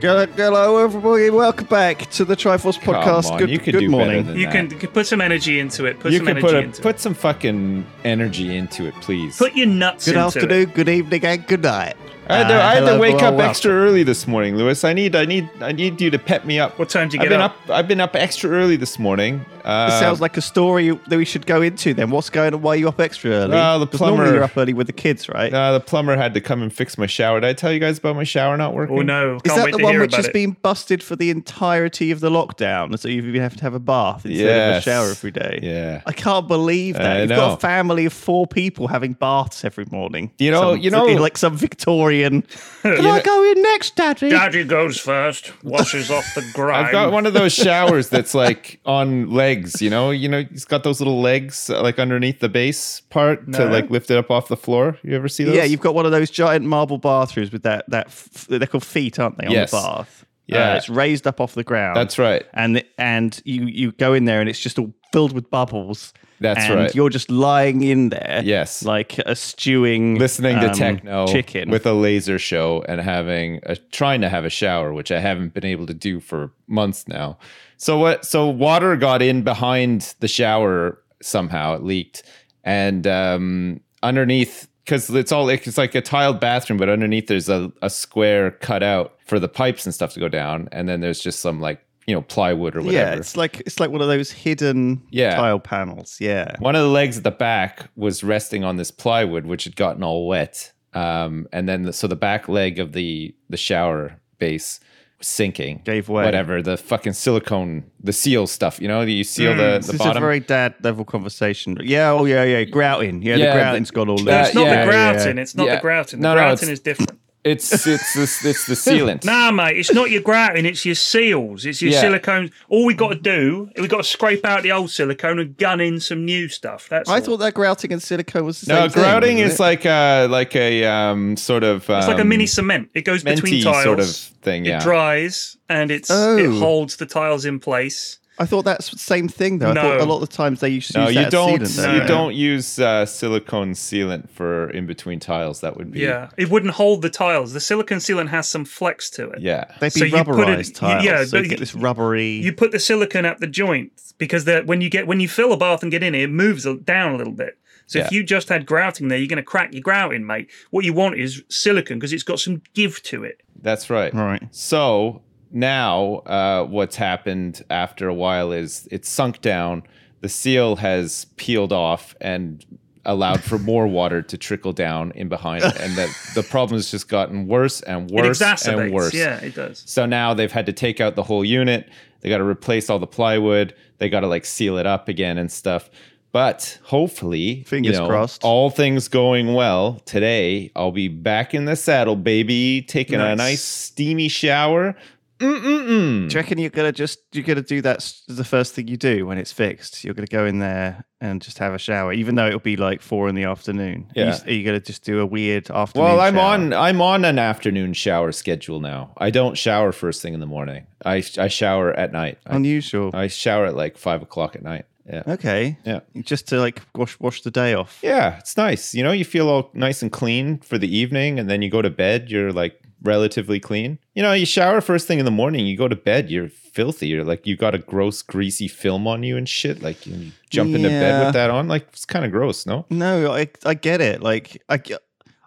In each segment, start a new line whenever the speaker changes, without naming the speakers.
Hello, everybody. Welcome back to the Triforce podcast.
on,
good
you can
good
do
morning.
better than
You
that.
can, put some energy into it. Put
you
some
can
energy
put a,
into
put
it.
some fucking energy into it, please.
Put your nuts
Good
into
afternoon, good evening, and good night.
I had to,
Uh,
I had to wake
hello,
up
welcome.
extra early this morning, Lewis. I need I need I need you to pep me up.
What time did you
I've
get
been
up?
I've been up extra early this morning. Uh,
This sounds like a story that we should go into. Then, what's going on? Why are you up extra early?
Well, the
'Cause normally
plumber-
you're up early with the kids, right?
uh, the plumber had to come and fix my shower. Did I tell you guys about my shower not working?
Oh no!
Is
Can't
that
wait
the
to
one which has
it.
been busted for the entirety of the lockdown? So you have to have a bath instead of a shower every day.
Yeah.
I can't believe that.
I
You've
know.
got a family of four people having baths every morning.
You know-
Some-
you know-
like some Victorian. Can
You
I
know-
go in next, Daddy?
Daddy goes first, washes off the grime.
I've got one of those showers that's like on legs, you know. You know, he's got those little legs uh, like underneath the base part to like lift it up off the floor. You ever see those?
Yeah, you've got one of those giant marble bathrooms with that that f- they're called feet, aren't they? On
Yes.
the bath.
Yeah.
Uh, it's raised up off the ground.
That's right.
And and you you go in there and it's just all filled with bubbles.
That's
and
right.
You're just lying in there.
Yes.
like a stewing,
listening to
um,
techno
chicken
with a laser show and having a trying to have a shower which i haven't been able to do for months now so what so water got in behind the shower somehow it leaked and um underneath because it's all it's like a tiled bathroom but underneath there's a, a square cut out for the pipes and stuff to go down and then there's just some like you know plywood or whatever
Yeah, it's like it's like one of those hidden
Yeah.
tile panels. Yeah.
one of the legs at the back was resting on this plywood, which had gotten all wet. Um, and then the, so the back leg of the the shower base sinking,
Gave way.
Whatever the fucking silicone, the seal stuff, you know, you seal the
This
the
is
bottom.
a very dad level conversation. Yeah, oh yeah, yeah, grouting. Yeah,
Yeah,
the grouting's
the-
got all
uh.
It's not
yeah,
the
yeah,
grouting. It's not
Yeah.
the grouting. The
No, no,
grouting
it's-
is different.
It's it's this it's the sealant.
Nah, mate, it's not your grouting. It's your seals. It's your
Yeah.
silicone. All we got to do, we got to scrape out the old silicone and gun in some new stuff. That's
I
all.
thought that grouting and silicone was the
No,
same thing,
grouting
wasn't
is
it?
like a like a um sort of um,
It's like a mini cement. It goes between
minty
tiles.
sort of thing. Yeah,
It dries and it's
Oh.
it holds the tiles in place.
I thought that's the same thing though. I thought a lot of the times they used to
No,
use
you
that
don't.
sealant, don't
you
they?
don't use uh, silicone sealant for in between tiles. That would be
Yeah, it wouldn't hold the tiles. The silicone sealant has some flex to it.
yeah.
They'd
So
be
you put it-
rubberized tiles.
yeah,
so you get this rubbery.
You put the silicone up the joint because the, when you get when you fill a bath and get in it, it moves down a little bit. So if you just had grouting there, you're going to crack your grouting, mate. What you want is silicone because it's got some give to it.
That's right.
right.
So now, uh, what's happened after a while is it's sunk down. The seal has peeled off and allowed for more water to trickle down in behind it, and that the problem has just gotten worse and worse
exacerbates.
and worse.
Yeah, it does.
So now they've had to take out the whole unit. They got to replace all the plywood. They got to like seal it up again and stuff. But hopefully,
Fingers
you know,
crossed.
all things going well today, I'll be back in the saddle, baby, taking a
Nice.
nice steamy shower. Mm-mm-mm.
Do you reckon you're gonna just you're gonna do that the first thing you do when it's fixed? You're gonna go in there and just have a shower, even though it'll be like four in the afternoon. Are you
Yeah.
Are you, gonna just do a weird afternoon?
Well, I'm
shower?
on I'm on an afternoon shower schedule now. I don't shower first thing in the morning. I I shower at night. I,
unusual.
I shower at like five o'clock at night. Yeah.
okay.
Yeah.
Just to like wash wash the day off.
Yeah, it's nice. You know, you feel all nice and clean for the evening, and then you go to bed. You're like relatively clean. You know, you shower first thing in the morning, you go to bed, you're filthy. You're like you got a gross, greasy film on you and shit. Like you jump into bed with that on. Like it's kind of gross, no?
No, I I get it. Like I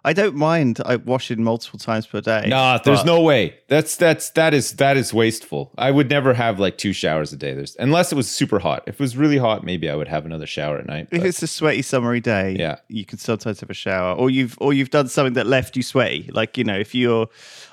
I don't mind I washing multiple times per day.
Nah, there's
but-
no way. That's that's that is that is wasteful. I would never have like two showers a day. There's unless it was super hot. If it was really hot, maybe I would have another shower at night.
If
but-
it's a sweaty summery day,
Yeah.
you can sometimes have a shower, or you've or you've done something that left you sweaty. Like you know, if you're,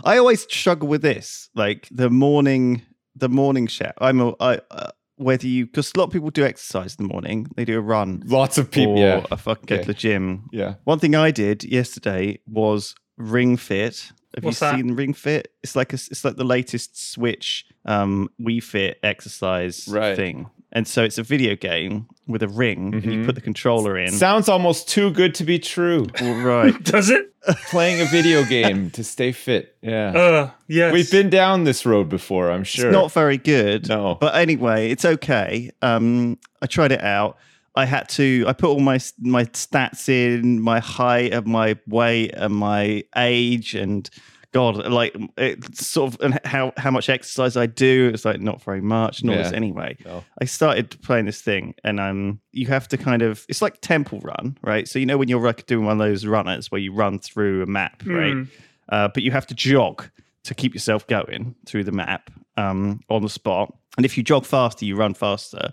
I always struggle with this, like the morning, the morning shower. I'm a, I, uh, whether you because a lot of people do exercise in the morning, they do a run,
Lots of people.
or
Yeah,
a fucking go
Okay.
to the gym.
yeah.
One thing I did yesterday was Ring Fit. Have
What's
you
that?
seen Ring Fit? It's like a, it's like the latest Switch um Wii Fit exercise
Right.
thing. And so it's a video game with a ring, and you put the controller in.
Sounds almost too good to be true.
Right.
Does it?
Playing a video game to stay fit. Yeah.
Uh, yes.
We've been down this road before, I'm sure.
It's not very good.
No.
But anyway, it's okay. Um, I tried it out. I had to. I put all my my stats in, my height and my weight and my age and God, like it's sort of and how how much exercise I do. It's like not very much. Not
Yeah.
anyway.
No.
I started playing this thing, and um, you have to kind of. It's like Temple Run, right? So you know when you're like doing one of those runners where you run through a map, right?
Mm.
uh, but you have to jog to keep yourself going through the map um, on the spot. And if you jog faster, you run faster.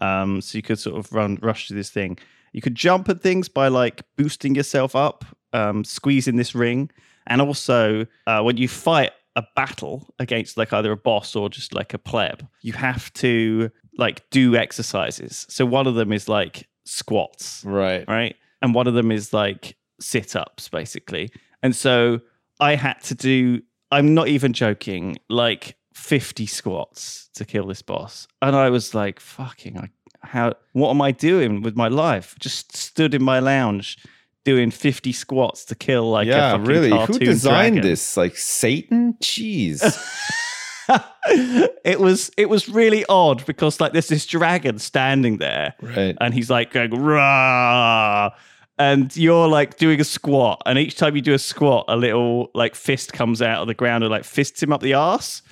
Um, so you could sort of run rush to this thing. You could jump at things by like boosting yourself up, um, squeezing this ring, and also uh, when you fight a battle against like either a boss or just like a pleb, you have to like do exercises. So one of them is like squats,
Right.
right? And one of them is like sit ups, basically. And so I had to do, I'm not even joking, like 50 squats to kill this boss. And I was like, fucking, I, how, what am I doing with my life? Just stood in my lounge doing 50 squats to kill like a
yeah,
fucking
really. Who designed
dragon.
this? Like Satan? Jeez.
it was it was really odd because like there's this dragon standing there
right.
and he's like going rah and you're like doing a squat and each time you do a squat a little like fist comes out of the ground and like fists him up the arse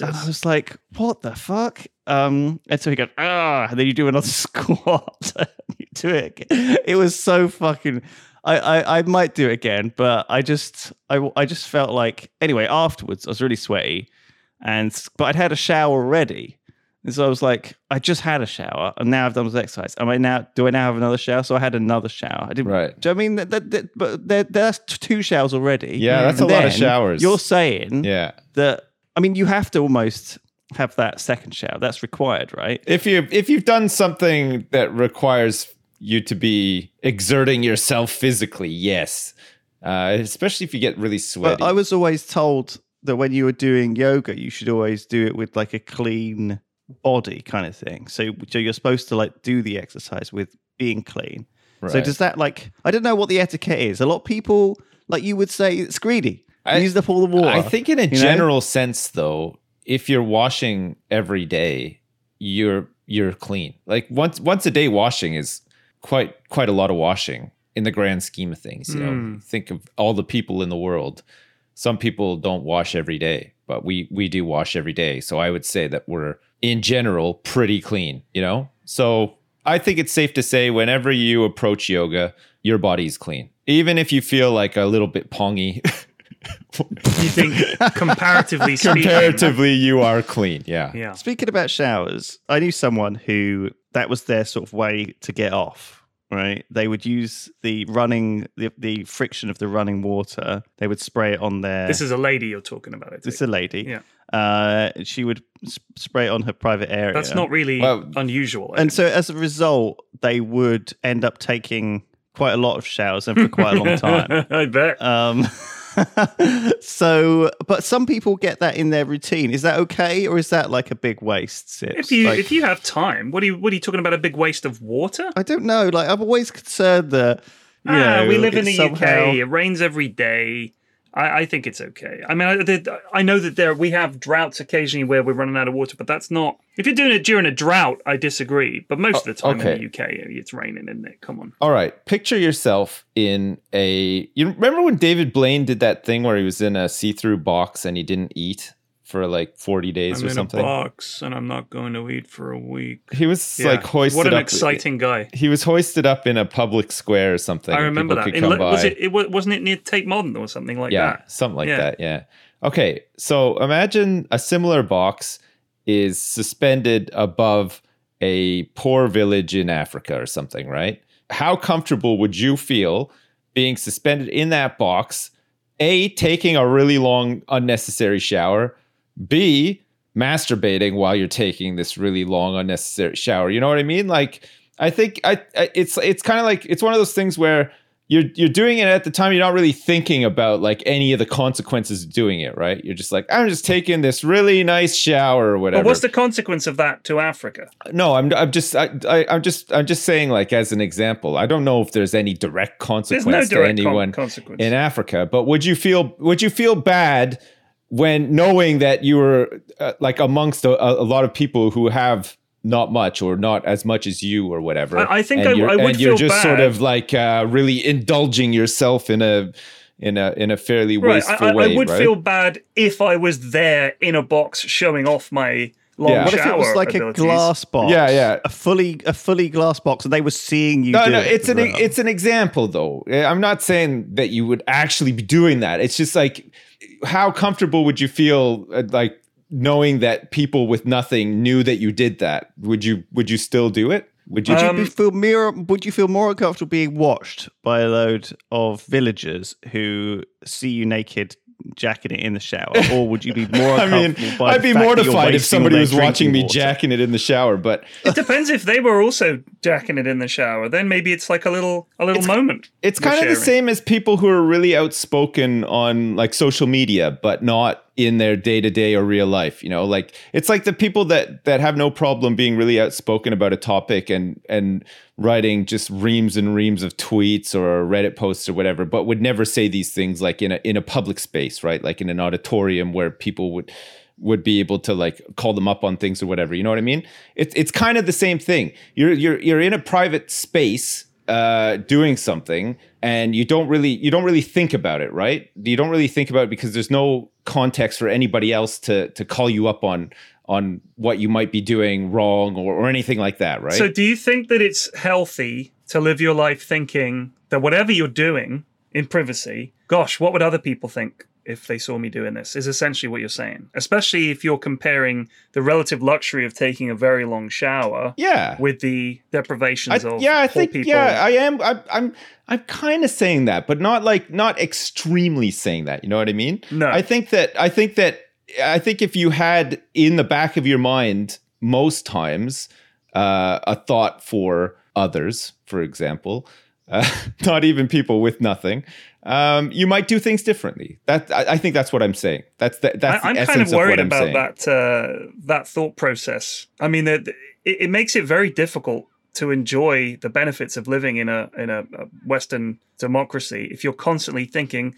and i was like what the fuck um and so he goes ah and then you do another squat and you do it again. it was so fucking I, I, I might do it again, but I just I, I just felt like anyway afterwards I was really sweaty, and but I'd had a shower already, and so I was like I just had a shower and now I've done this exercise. Am I now do I now have another shower? So I had another shower. I didn't.
Right.
Do you know I mean that, that, that but there, that's two showers already?
Yeah, mm. that's
And
a lot of showers.
You're saying
Yeah.
that I mean you have to almost have that second shower. That's required, right?
If you if you've done something that requires you to be exerting yourself physically, yes. Uh, especially if you get really sweaty.
But I was always told that when you were doing yoga, you should always do it with like a clean body kind of thing. So, so you're supposed to like do the exercise with being clean. So does that like I don't know what the etiquette is. A lot of people like you would say it's greedy.
I-
used up all the water.
I think in a
you know?
general sense though, if you're washing every day, you're you're clean. Like once once a day washing is quite quite a lot of washing in the grand scheme of things, you know.
Mm.
Think of all the people in the world. Some people don't wash every day, but we we do wash every day. So I would say that we're in general pretty clean, you know? So I think it's safe to say whenever you approach yoga, your body's clean. Even if you feel like a little bit pongy
You think comparatively speaking?
comparatively you are clean yeah
Yeah.
Speaking about showers, I knew someone who that was their sort of way to get off. Right, they would use the running, the, the friction of the running water. They would spray it on their.
This is a lady you're talking about. It.
This is a lady.
Yeah.
Uh, she would s- spray it on her private area.
That's not really
Well,
unusual. I
And
think.
so as a result, they would end up taking quite a lot of showers and for quite a long time.
I bet.
Um, so, but some people get that in their routine. Is that okay, or is that like a big waste? Sips?
if you
Like,
if you have time, what are you what are you talking about? A big waste of water?
I don't know. Like, I'm always concerned that you
ah,
know,
we live in the
somehow-
UK. It rains every day. I, I think it's okay. I mean, I, I know that there we have droughts occasionally where we're running out of water, but that's not. If you're doing it during a drought, I disagree. But most of the oh, time
okay.
in the UK, it's raining, isn't it? Come on.
All right. Picture yourself in a. You remember when David Blaine did that thing where he was in a see-through box and he didn't eat for like 40 days
I'm
or
in
something?
a box and I'm not going to eat for a week.
He was
Yeah.
like hoisted
What an
up.
exciting guy.
He was hoisted up in a public square or something.
I remember that. In, was it, it, wasn't it near Tate Modern or something like
yeah,
that?
Yeah, something like
Yeah.
that. Yeah. Okay. So imagine a similar box is suspended above a poor village in Africa or something, right? How comfortable would you feel being suspended in that box? A, taking a really long, unnecessary shower. B, masturbating while you're taking this really long, unnecessary shower. You know what I mean? Like, I think I, I it's it's kind of like it's one of those things where you're you're doing it at the time you're not really thinking about like any of the consequences of doing it right you're just like i'm just taking this really nice shower or whatever
But what's the consequence of that to Africa?
no i'm i'm just I, I i'm just i'm just saying like as an example i don't know if there's any direct consequence
no
to
direct con-
anyone
consequence.
in africa but would you feel would you feel bad when knowing that you were uh, like amongst a, a lot of people who have not much or not as much as you or whatever
I- I think
and
I-
you're,
I would
and you're
feel
just sort
bad.
of like uh, really indulging yourself in a in a in a fairly
Right.
wasteful
I, I,
way
I would
right?
feel bad if I was there in a box showing off my long
Yeah.
What if it was like
abilities.
a glass box?
Yeah, yeah.
A fully a fully glass box, and they were seeing you.
No,
do
no,
it
it's an
well.
it's an example though. Eh, I'm not saying that you would actually be doing that. It's just like how comfortable would you feel uh, like knowing that people with nothing knew that you did that? Would you would you still do it? Would you?
Would you
Um,
feel more? Would you feel more uncomfortable being watched by a load of villagers who see you naked, jacking it in the shower, or would you be more
I mean,
by
I'd
the
be
fact
mortified if somebody was
their
watching me
water?
jacking it in the shower, but
It depends if they were also jacking it in the shower. Then maybe it's like a little a little moment.
It's kind of the same as people who are really outspoken on like social media, but not in their day to day or real life. You know, like it's like the people that that have no problem being really outspoken about a topic and and writing just reams and reams of tweets or Reddit posts or whatever, but would never say these things like in a in a public space, right? Like in an auditorium where people would would be able to like call them up on things or whatever. You know what I mean? It's it's kind of the same thing. You're you're you're in a private space uh, doing something and you don't really you don't really think about it right? You don't really think about it because there's no context for anybody else to to call you up on on what you might be doing wrong or, or anything like that right?
So, do you think that it's healthy to live your life thinking that whatever you're doing in privacy, gosh, what would other people think if they saw me doing this? Is essentially what you're saying. Especially if you're comparing the relative luxury of taking a very long shower
yeah
with the deprivations
I,
of
yeah, I think
people.
yeah, I am. I, I'm I'm kind of saying that, but not like not extremely saying that. You know what I mean?
No.
I think that I think that I think if you had in the back of your mind most times uh, a thought for others, for example, uh, not even people with nothing. Um, you might do things differently. That I, I think that's what I'm saying. That's the, that's
I,
essence
kind of
of
worried
I'm
about that uh, that thought process. I mean, it, it it makes it very difficult to enjoy the benefits of living in a in a, a Western democracy if you're constantly thinking,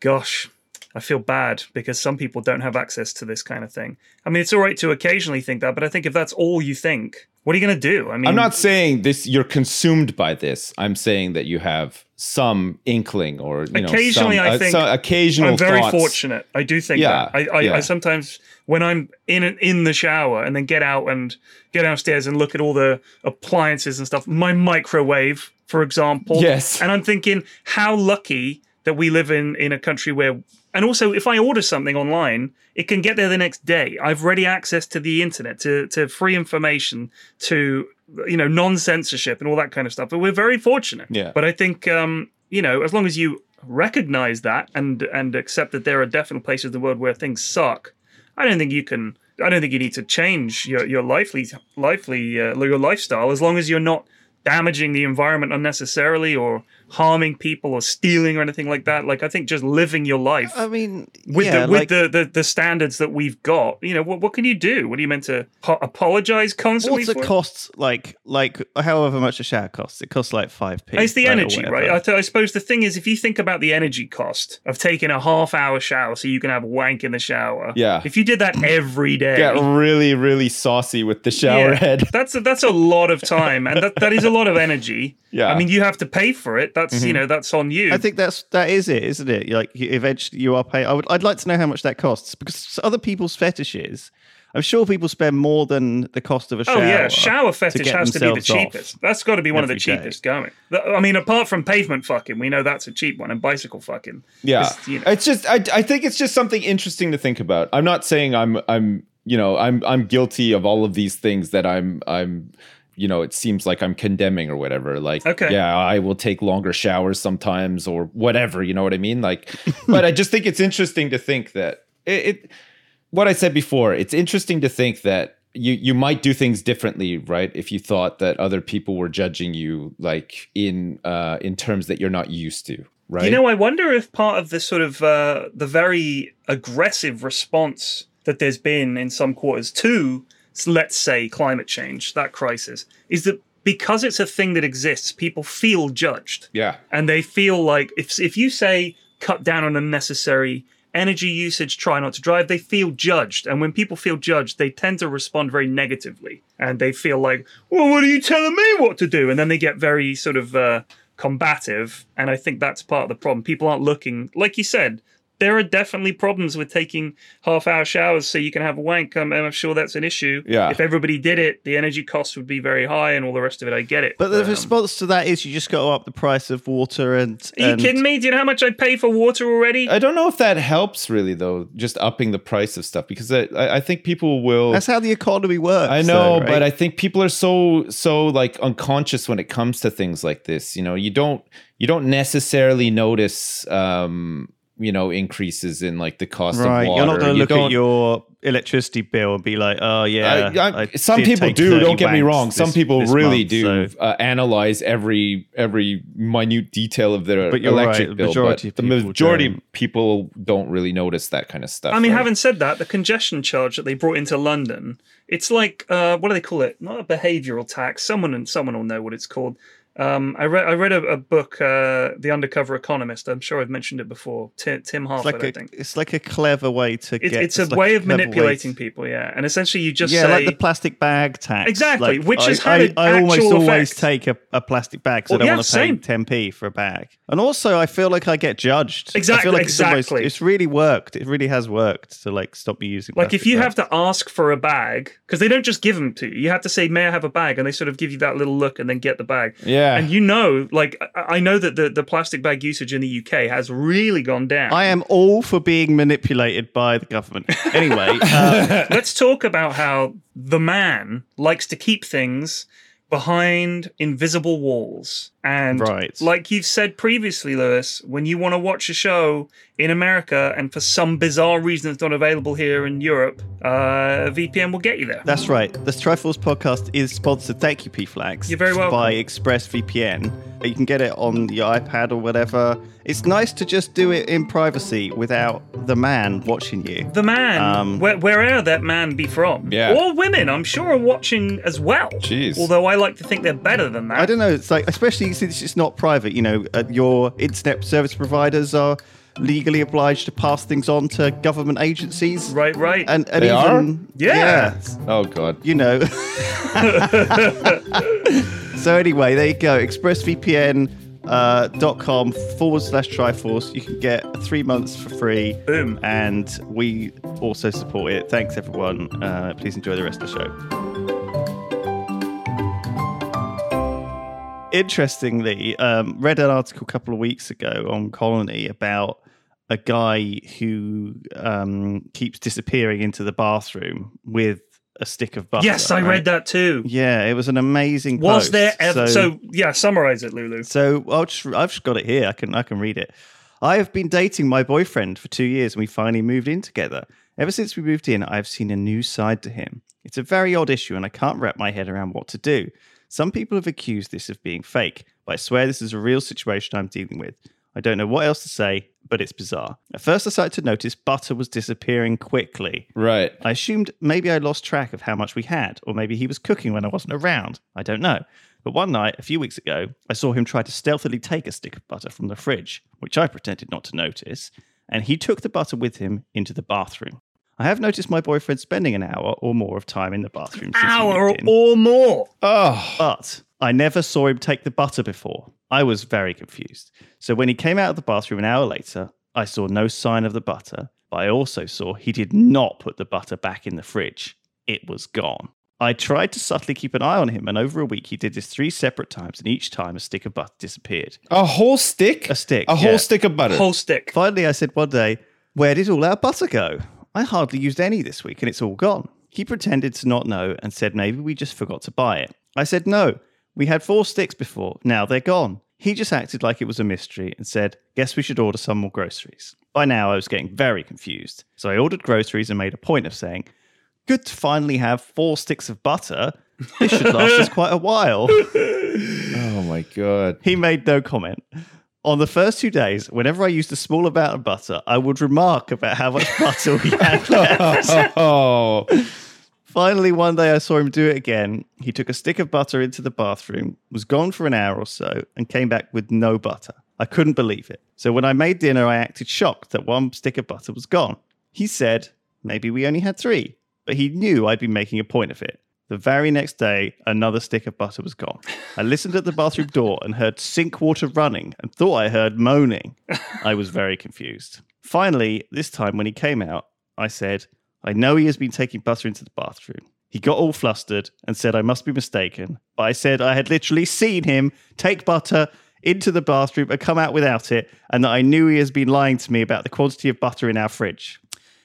"Gosh, I feel bad because some people don't have access to this kind of thing." I mean, it's all right to occasionally think that, but I think if that's all you think, what are you going to do? I mean,
I'm not saying this. You're consumed by this. I'm saying that you have some inkling, or you know,
Occasionally,
some,
I
uh,
think
some occasional.
I'm very
thoughts.
fortunate. I do think
Yeah,
that. I, I,
yeah.
I sometimes when I'm in in the shower and then get out and get downstairs and look at all the appliances and stuff. My microwave, for example.
Yes.
And I'm thinking how lucky that we live in in a country where. And also, if I order something online, it can get there the next day. I've ready access to the internet, to to free information, to you know non censorship and all that kind of stuff. But we're very fortunate.
Yeah.
But I think um, you know, as long as you recognize that and and accept that there are definite places in the world where things suck, I don't think you can. I don't think you need to change your your lively lively uh, your lifestyle as long as you're not damaging the environment unnecessarily or harming people or stealing or anything like that. Like I think just living your life
I mean,
with
yeah,
the with
like,
the, the the standards that we've got. You know, what what can you do? What are you meant to po- apologize constantly
what's
for?
it costs? Like, like however much a shower costs. It costs like five p.
It's the
right,
energy, right? I, th- I suppose the thing is, if you think about the energy cost of taking a half hour shower so you can have a wank in the shower,
Yeah.
If you did that every day,
Get really, really saucy with the shower
Yeah,
head.
That's a, that's a lot of time, and that, that is a lot of energy.
Yeah.
I mean, you have to pay for it. That's you mm-hmm. know that's on you.
I think that's that is it, isn't it? Like eventually you are paying. I would. I'd like to know how much that costs because other people's fetishes. I'm sure people spend more than the cost of a shower.
Oh yeah, shower fetish has to be the cheapest. That's got to be one of the
every day.
cheapest going. I mean, apart from pavement fucking, we know that's a cheap one, and bicycle fucking.
Yeah,
you know.
it's just I, I think it's just something interesting to think about. I'm not saying I'm I'm you know I'm I'm guilty of all of these things that I'm I'm you know it seems like I'm condemning or whatever. Like
Okay.
yeah, I will take longer showers sometimes or whatever. You know what I mean? Like, but I just think it's interesting to think that it. it what I said before, it's interesting to think that you you might do things differently, right? If you thought that other people were judging you like in uh in terms that you're not used to, right?
You know, I wonder if part of the sort of uh, the very aggressive response that there's been in some quarters to, let's say, climate change, that crisis, is that because it's a thing that exists, people feel judged.
yeah.
and they feel like if if you say cut down on unnecessary energy usage, try not to drive, they feel judged. And when people feel judged, they tend to respond very negatively, and they feel like, "Well, what are you telling me what to do?" And then they get very sort of uh, combative. And I think that's part of the problem. People aren't looking, like you said. There are definitely problems with taking half-hour showers so you can have a wank. And I'm sure that's an issue.
Yeah.
If everybody did it, the energy costs would be very high, and all the rest of it. I get it.
But the
Um,
response to that is you just go up the price of water and.
are you
and-
kidding me? Do you know how much I pay for water already?
I don't know if that helps really though, just upping the price of stuff because I, I I think people will.
That's how the economy works.
I know,
though, right?
but I think people are so so like unconscious when it comes to things like this. You know, you don't you don't necessarily notice um you know increases in like the cost
right.
of water.
You're not going to look at your electricity bill and be like, "Oh yeah."
I- I-
I
some people do. Don't get me
wanks
wrong. Some people really
month,
do
so-
uh, analyze every every minute detail of their
But you're
electric
right, the
bill.
majority
but
of
the
people
majority
don't.
people don't really notice that kind of stuff.
I mean,
right?
having said that, the congestion charge that they brought into London, it's like uh, what do they call it? Not a behavioural tax. Someone and someone will know what it's called. Um, I read I read a, a book, uh, The Undercover Economist. I'm sure I've mentioned it before. Tim, Tim
It's
Harford,
like
I
a,
think.
it's like a clever way to
It's,
get.
it's a
like
way of
clever way
manipulating
to-
people, yeah. And essentially, you just
Yeah,
say,
like the plastic bag tax.
Exactly,
Like,
which
I,
has had
I,
an
I almost
actual
always take a, a plastic bag because
Well,
I don't
yeah,
want to pay 10p for a bag. And also, I feel like I get judged. I
Exactly,
feel like it's, almost-
exactly.
it's really worked. It really has worked to like stop me using.
like if you
bags.
have to ask for a bag because they don't just give them to you you have to say may i have a bag and they sort of give you that little look and then get the bag
Yeah.
And you know like i I know that the, the plastic bag usage in the uk has really gone down.
I am all for being manipulated by the government. Anyway, uh,
let's talk about how the man likes to keep things behind invisible walls and
Right.
like you've said previously lewis when you want to watch a show in america and for some bizarre reason it's not available here in europe uh, vpn will get you there
that's right. The Triforce podcast is sponsored. Thank you, P Flags.
You're very welcome.
By ExpressVPN. You can get it on your iPad or whatever. It's nice to just do it in privacy without the man watching you.
the man,
Um,
where, wherever that man be from,
Yeah.
or women, I'm sure are watching as well.
Jeez.
Although I like to think they're better than that.
I don't know. It's like, especially since it's not private. You know, uh, your internet service providers are legally obliged to pass things on to government agencies.
Right, right.
And, and
They
even
Yeah.
oh god.
you know. so anyway, there you go. ExpressVPN. Uh, dot com forward slash Triforce. You can get three months for free.
Boom.
And we also support it. Thanks, everyone. Uh, please enjoy the rest of the show. Interestingly, um, read an article a couple of weeks ago on Colony about a guy who um, keeps disappearing into the bathroom with a stick of butter.
yes, I
right?
read that too.
Yeah, it was an amazing.
Was
post.
there ever? So, yeah, summarize it, Lulu.
so I'll just, I've just got it here. I can I can read it. I have been dating my boyfriend for two years, and we finally moved in together. Ever since we moved in, I've seen a new side to him. It's a very odd issue, and I can't wrap my head around what to do. Some people have accused this of being fake, but I swear this is a real situation I'm dealing with. I don't know what else to say, but it's bizarre. At first, I started to notice butter was disappearing quickly.
Right.
I assumed maybe I lost track of how much we had, or maybe he was cooking when I wasn't around. I don't know. But one night, a few weeks ago, I saw him try to stealthily take a stick of butter from the fridge, which I pretended not to notice, and he took the butter with him into the bathroom. I have noticed my boyfriend spending an hour or more of time in the bathroom. since
Hour or more.
Oh,
But I never saw him take the butter before. I was very confused. So when he came out of the bathroom an hour later, I saw no sign of the butter, but I also saw he did not put the butter back in the fridge. It was gone. I tried to subtly keep an eye on him, and over a week he did this three separate times, and each time a stick of butter disappeared.
a whole stick?
A stick,
A whole stick of butter.
Whole stick.
Finally, I said one day, Where did all our butter go? I hardly used any this week and it's all gone. He pretended to not know and said maybe we just forgot to buy it. I said, No, we had four sticks before. Now they're gone. He just acted like it was a mystery and said, Guess we should order some more groceries. By now, I was getting very confused. So I ordered groceries and made a point of saying, Good to finally have four sticks of butter. This should last us quite a while.
Oh my god.
He made no comment. On the first two days, whenever I used a small amount of butter, I would remark about how much butter we had left.
Oh,
Finally, one day I saw him do it again. He took a stick of butter into the bathroom, was gone for an hour or so, and came back with no butter. I couldn't believe it. So when I made dinner, I acted shocked that one stick of butter was gone. He said maybe we only had three, but he knew I'd be making a point of it. The very next day, another stick of butter was gone. I listened at the bathroom door and heard sink water running and thought I heard moaning. I was very confused. Finally, this time when he came out, I said, I know he has been taking butter into the bathroom. He got all flustered and said I must be mistaken, but I said I had literally seen him take butter into the bathroom and come out without it, and that I knew he has been lying to me about the quantity of butter in our fridge.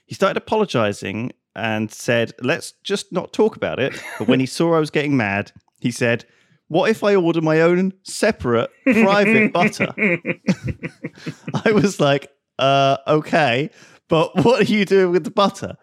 He started apologizing and said, Let's just not talk about it. But when he saw I was getting mad, he said, What if I order my own separate private butter? I was like, uh, okay, but what are you doing with the butter?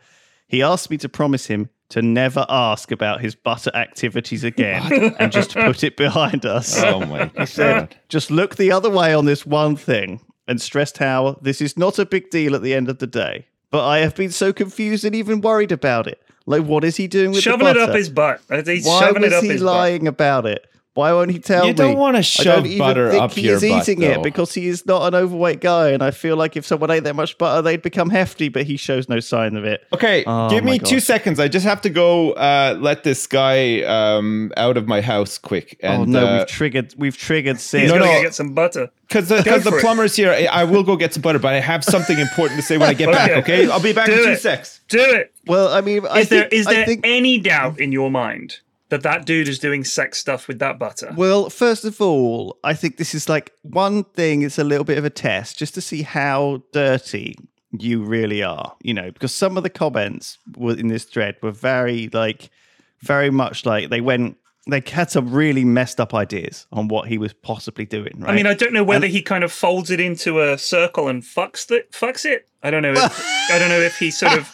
He asked me to promise him to never ask about his butter activities again and just put it behind us.
oh my
He said, just look the other way on this one thing and stressed how this is not a big deal at the end of the day. But I have been so confused and even worried about it. Like, what is he doing with
Shoving it up his butt. He's
Why
shoving
was
it up
he
his butt.
lying about it? Why won't he tell me?
You don't wanna
I
shove
don't even
butter
think
up
he
your
is
butt,
eating
though.
it because he is not an overweight guy, and I feel like if someone ate that much butter, they'd become hefty. But he shows no sign of it.
Okay,
Oh
give
my
me two seconds. I just have to go uh, let this guy um, out of my house quick. And,
oh no,
uh,
we've triggered. We've triggered
He's.
No,
gonna
no.
get some butter.
Because the, 'cause the
for it.
plumber's here, I, I will go get some butter, but I have something important to say when I get back.
Okay.
Okay, I'll be back
Do
in two
it.
secs.
Do it.
Well, I mean, I
Is there
think,
is
I
there
think
any doubt in your mind that that dude is doing sex stuff with that butter?
Well, first of all, I think this is like one thing, it's a little bit of a test just to see how dirty you really are, you know, because some of the comments were in this thread were very, like, very much like they went, they had some really messed up ideas on what he was possibly doing, right?
I mean, I don't know whether he kind of folds it into a circle and fucks it. Fucks it. I don't know. If, I don't know if he sort of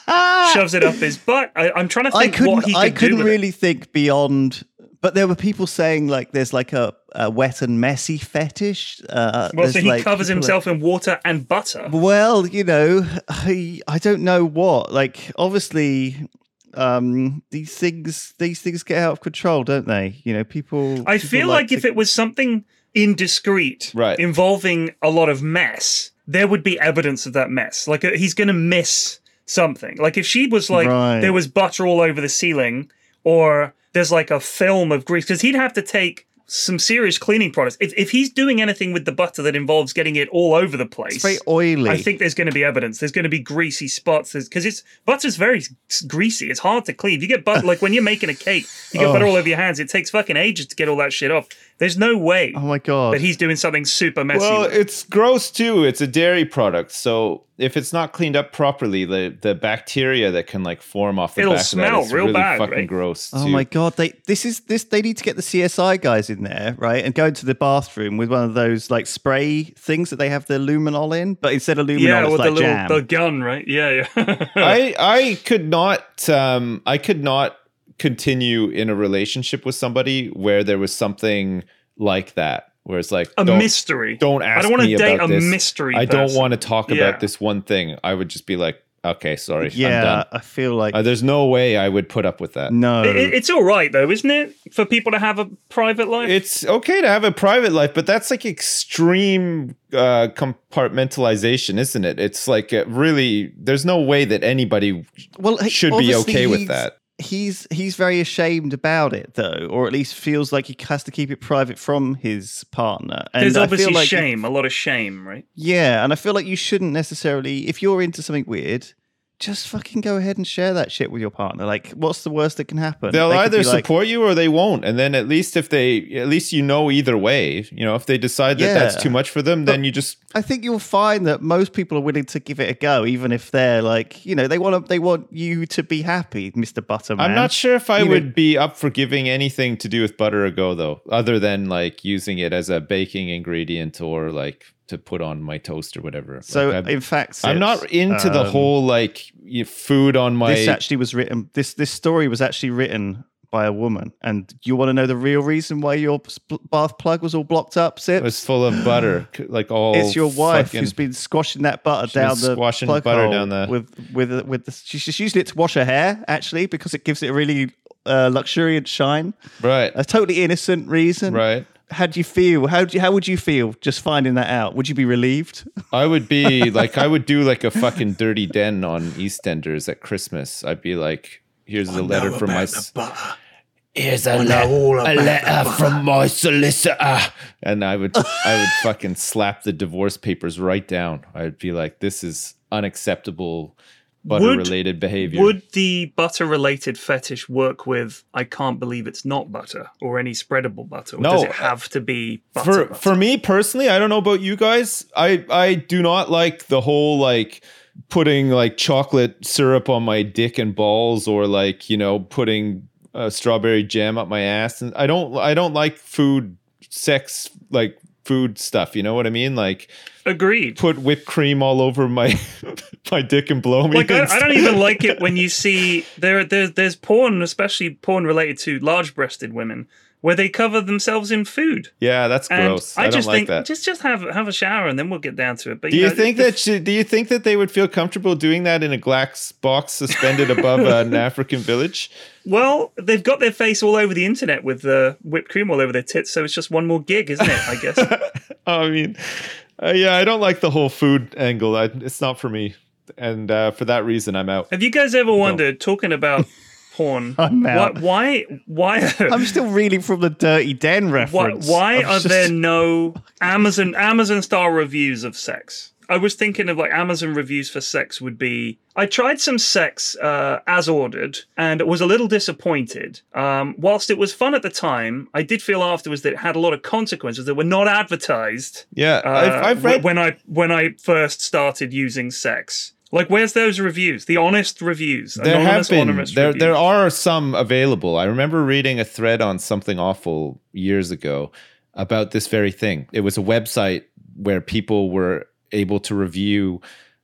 shoves it up his butt. I, I'm trying to think what he could
I couldn't
with
really think beyond. But there were people saying like there's like a, a wet and messy fetish. Uh.
Well, so he
like,
covers himself in water and butter.
Well, you know, I I don't know what. Like, obviously, um, these things these things get out of control, don't they? You know, people.
I
people
feel like, if
to-
it was something indiscreet,
Right.
involving a lot of mess, there would be evidence of that mess. Like uh, he's going to miss something. Like if she was like
Right.
there was butter all over the ceiling, or there's like a film of grease, because he'd have to take some serious cleaning products. If if he's doing anything with the butter that involves getting it all over the place,
it's very oily.
I think there's going to be evidence. There's going to be greasy spots because it's butter's very greasy. It's hard to clean. If you get butter, like when you're making a cake, you get butter all over your hands. It takes fucking ages to get all that shit off. There's no way
Oh my god!
that he's doing something super messy.
Well,
with
it's gross too. It's a dairy product, so if it's not cleaned up properly, the the bacteria that can like form off the
It'll
back of
smell
that is
real
really
bad,
fucking
right?
gross.
Oh my god! They this is this. They need to get the CSI guys in there, right, and go into the bathroom with one of those like spray things that they have the luminol in, but instead of luminol,
yeah,
it's
with
like
the little
jam.
the gun, right? Yeah, yeah.
I I could not um I could not continue in a relationship with somebody where there was something like that where it's like
A
don't-
mystery.
Don't ask
I don't want
me
to date
about
a
this.
mystery.
I don't want to talk
Yeah.
about this one thing. I would just be like, okay, sorry, I'm
Yeah,
done.
I feel like
Uh, there's no way I would put up with that.
no.
It- it- it's all right though, isn't it, for people to have a private life?
It's okay to have a private life, but that's like extreme uh, compartmentalization, isn't it? It's like uh, really, there's no way that anybody
well, he-
should be okay with that.
He's he's very ashamed about it though, or at least feels like he has to keep it private from his partner. And
There's
I
obviously
feel like
shame, a lot of shame, right?
Yeah, and I feel like you shouldn't necessarily, if you're into something weird, just fucking go ahead and share that shit with your partner. Like, what's the worst that can happen?
They'll
They
either
like,
support you or they won't. And then at least if they, at least you know either way. You know, if they decide that that's too much for them, then you just
I think you'll find that most people are willing to give it a go, even if they're like, you know, they want to, they want you to be happy, Mister Butterman.
I'm not sure if I
You know-
would be up for giving anything to do with butter a go though, other than like using it as a baking ingredient or like to put on my toast or whatever.
So,
Like,
in fact,
I'm not into the
um,
whole like food on my.
This actually was written. This this story was actually written by a woman, and you want to know the real reason why your bath plug was all blocked up, Sips?
it was full of butter, like all.
It's your wife
fucking-
who's been squashing that butter down the
squashing
plug
butter
hole
down there
with with with the, she's just using it to wash her hair actually because it gives it a really uh, luxuriant shine.
right,
A totally innocent reason.
right.
How do you feel? How do you, how would you feel just finding that out? Would you be relieved?
I would be like, I would do like a fucking dirty den on EastEnders at Christmas. I'd be like, here's a letter from my. Here's a, le- a letter from my solicitor, and I would, I would fucking slap the divorce papers right down. I'd be like, "This is unacceptable butter-related behavior."
Would the butter related fetish work with I can't believe it's not butter or any spreadable butter? Or
No,
does it have to be butter?
for
butter?
for me personally, I don't know about you guys. I I do not like the whole like putting like chocolate syrup on my dick and balls or like you know putting uh, strawberry jam up my ass and I don't I don't like food sex like food stuff. You know what I mean? Like
Agreed.
put whipped cream all over my my dick and blow me.
Like I, I don't even like it when you see there there there's porn, especially porn related to large breasted women, where they cover themselves in food.
Yeah, that's
And
gross.
I,
I, don't
just
like
think
that.
just just have have a shower and then we'll get down to it. But
Do you
know,
think that do you think that they would feel comfortable doing that in a glass box suspended above an African village?
Well, they've got their face all over the internet with the whipped cream all over their tits, so it's just one more gig, isn't it? I guess.
I mean, uh, yeah, I don't like the whole food angle. I, it's not for me, and uh, for that reason, I'm out.
Have you guys ever wondered, talking about porn,
I'm
why,
out.
why, why,
I'm still reeling from the Dirty Den
why,
reference.
why
I'm
are
just-
there no Amazon Amazon star reviews of sex? I was thinking of like Amazon reviews for sex would be. I tried some sex uh, as ordered and was a little disappointed. Um, whilst it was fun at the time, I did feel afterwards that it had a lot of consequences that were not advertised.
Yeah,
uh,
I've, I've read.
when I when I first started using sex. Like, where's those reviews? The honest reviews.
there have been there
reviews.
there are some available. I remember reading a thread on something awful years ago about this very thing. It was a website where people were able to review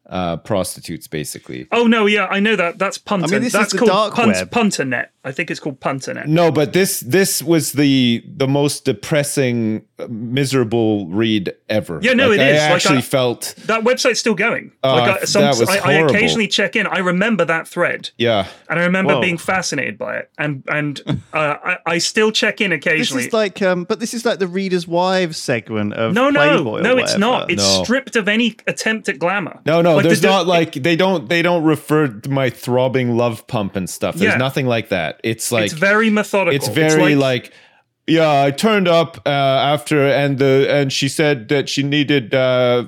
uh, prostitutes, basically.
Oh no, yeah, I know that. That's punter.
I mean, this is
That's
the
called
dark
punt,
web.
punternet. I think it's called punternet.
No, but this this was the the most depressing, uh, miserable read ever.
Yeah, no,
Like,
it
I
is. Like,
actually
I-
fit
That website's still going.
Oh,
like I, some,
that was
I, I occasionally check in. I remember that thread,
Yeah,
and I remember
Whoa.
being fascinated by it. And and uh, I, I still check in occasionally.
This
occasionally.
is like, um, but this is like the Reader's Wives segment of
no, no,
Playboy or
no, it's not. It's
No.
stripped of any attempt at glamour.
no, no.
Like,
there's
the-
not like they don't they don't refer to my throbbing love pump and stuff. There's
Yeah.
nothing like that. It's like
it's very methodical.
it's very like, yeah i turned up uh, after and the and she said that she needed uh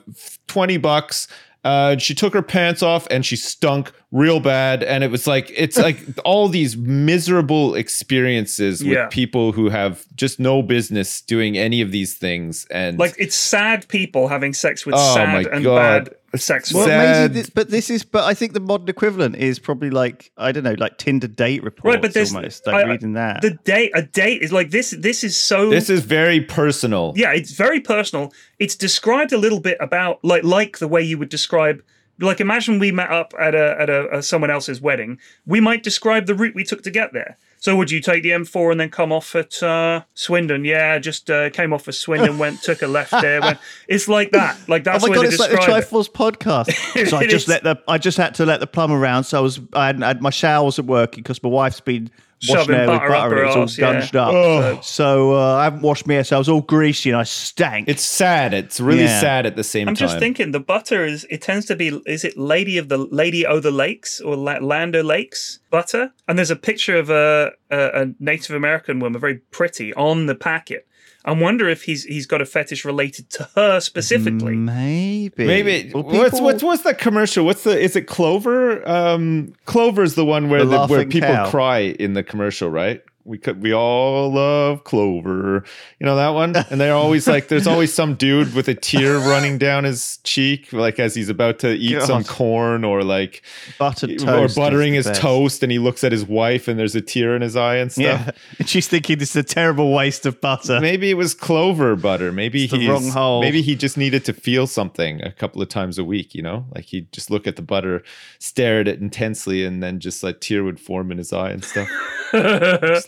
20 bucks uh, and she took her pants off and she stunk real bad and it was like it's like all these miserable experiences with
Yeah.
people who have just no business doing any of these things and
like it's sad people having sex with
Oh,
sad
my
and
God.
bad sex.
Well,
with.
Sad.
this, but this is, but I think the modern equivalent is probably like I don't know, like Tinder date reports.
Right, but there's
almost like
I-
reading that.
The date, a date is like this. This is so.
this is very personal
yeah, it's very personal. It's described a little bit about like like the way you would describe. Like imagine we met up at a at a, a someone else's wedding. We might describe the route we took to get there. So would you take the M4 and then come off at uh, Swindon? Yeah, just uh, came off at Swindon, went took a left there. Went. It's like that. Like that's
oh my god, it's like the
describe it.
Podcast. so I just
is.
let the I just had to let the plumber around. So I was I had, I had my shower wasn't working because my wife's been washing
Shoving
hair with
butter
butter
her
and it
arse,
was all
yeah.
up.
Oh.
So uh, I haven't washed my hair, so I was all greasy and I stank.
It's sad. It's really
Yeah.
sad at the same time.
I'm just thinking the butter is it tends to be is it Lady of the Lady O the Lakes or La- Land O Lakes butter? And there's a picture of a, a a Native American woman, very pretty, on the packet. I wonder if he's he's got a fetish related to her specifically.
maybe
Maybe
Well,
what's
people-
what's what's that commercial? What's the is it Clover? Um, Clover's the one where
The
the, where people
cow.
cry in the commercial, right? We could we all love Clover, you know that one. And they're always like, there's always some dude with a tear running down his cheek, like as he's about to eat some corn or like
buttered
or buttering his
best.
toast, and he looks at his wife, and there's a tear in his eye and stuff.
Yeah, and she's thinking this is a terrible waste of butter.
Maybe it was clover butter. Maybe
It's the
he's
wrong hole.
maybe he just needed to feel something a couple of times a week, you know? Like he'd just look at the butter, stare at it intensely, and then just like tear would form in his eye and stuff.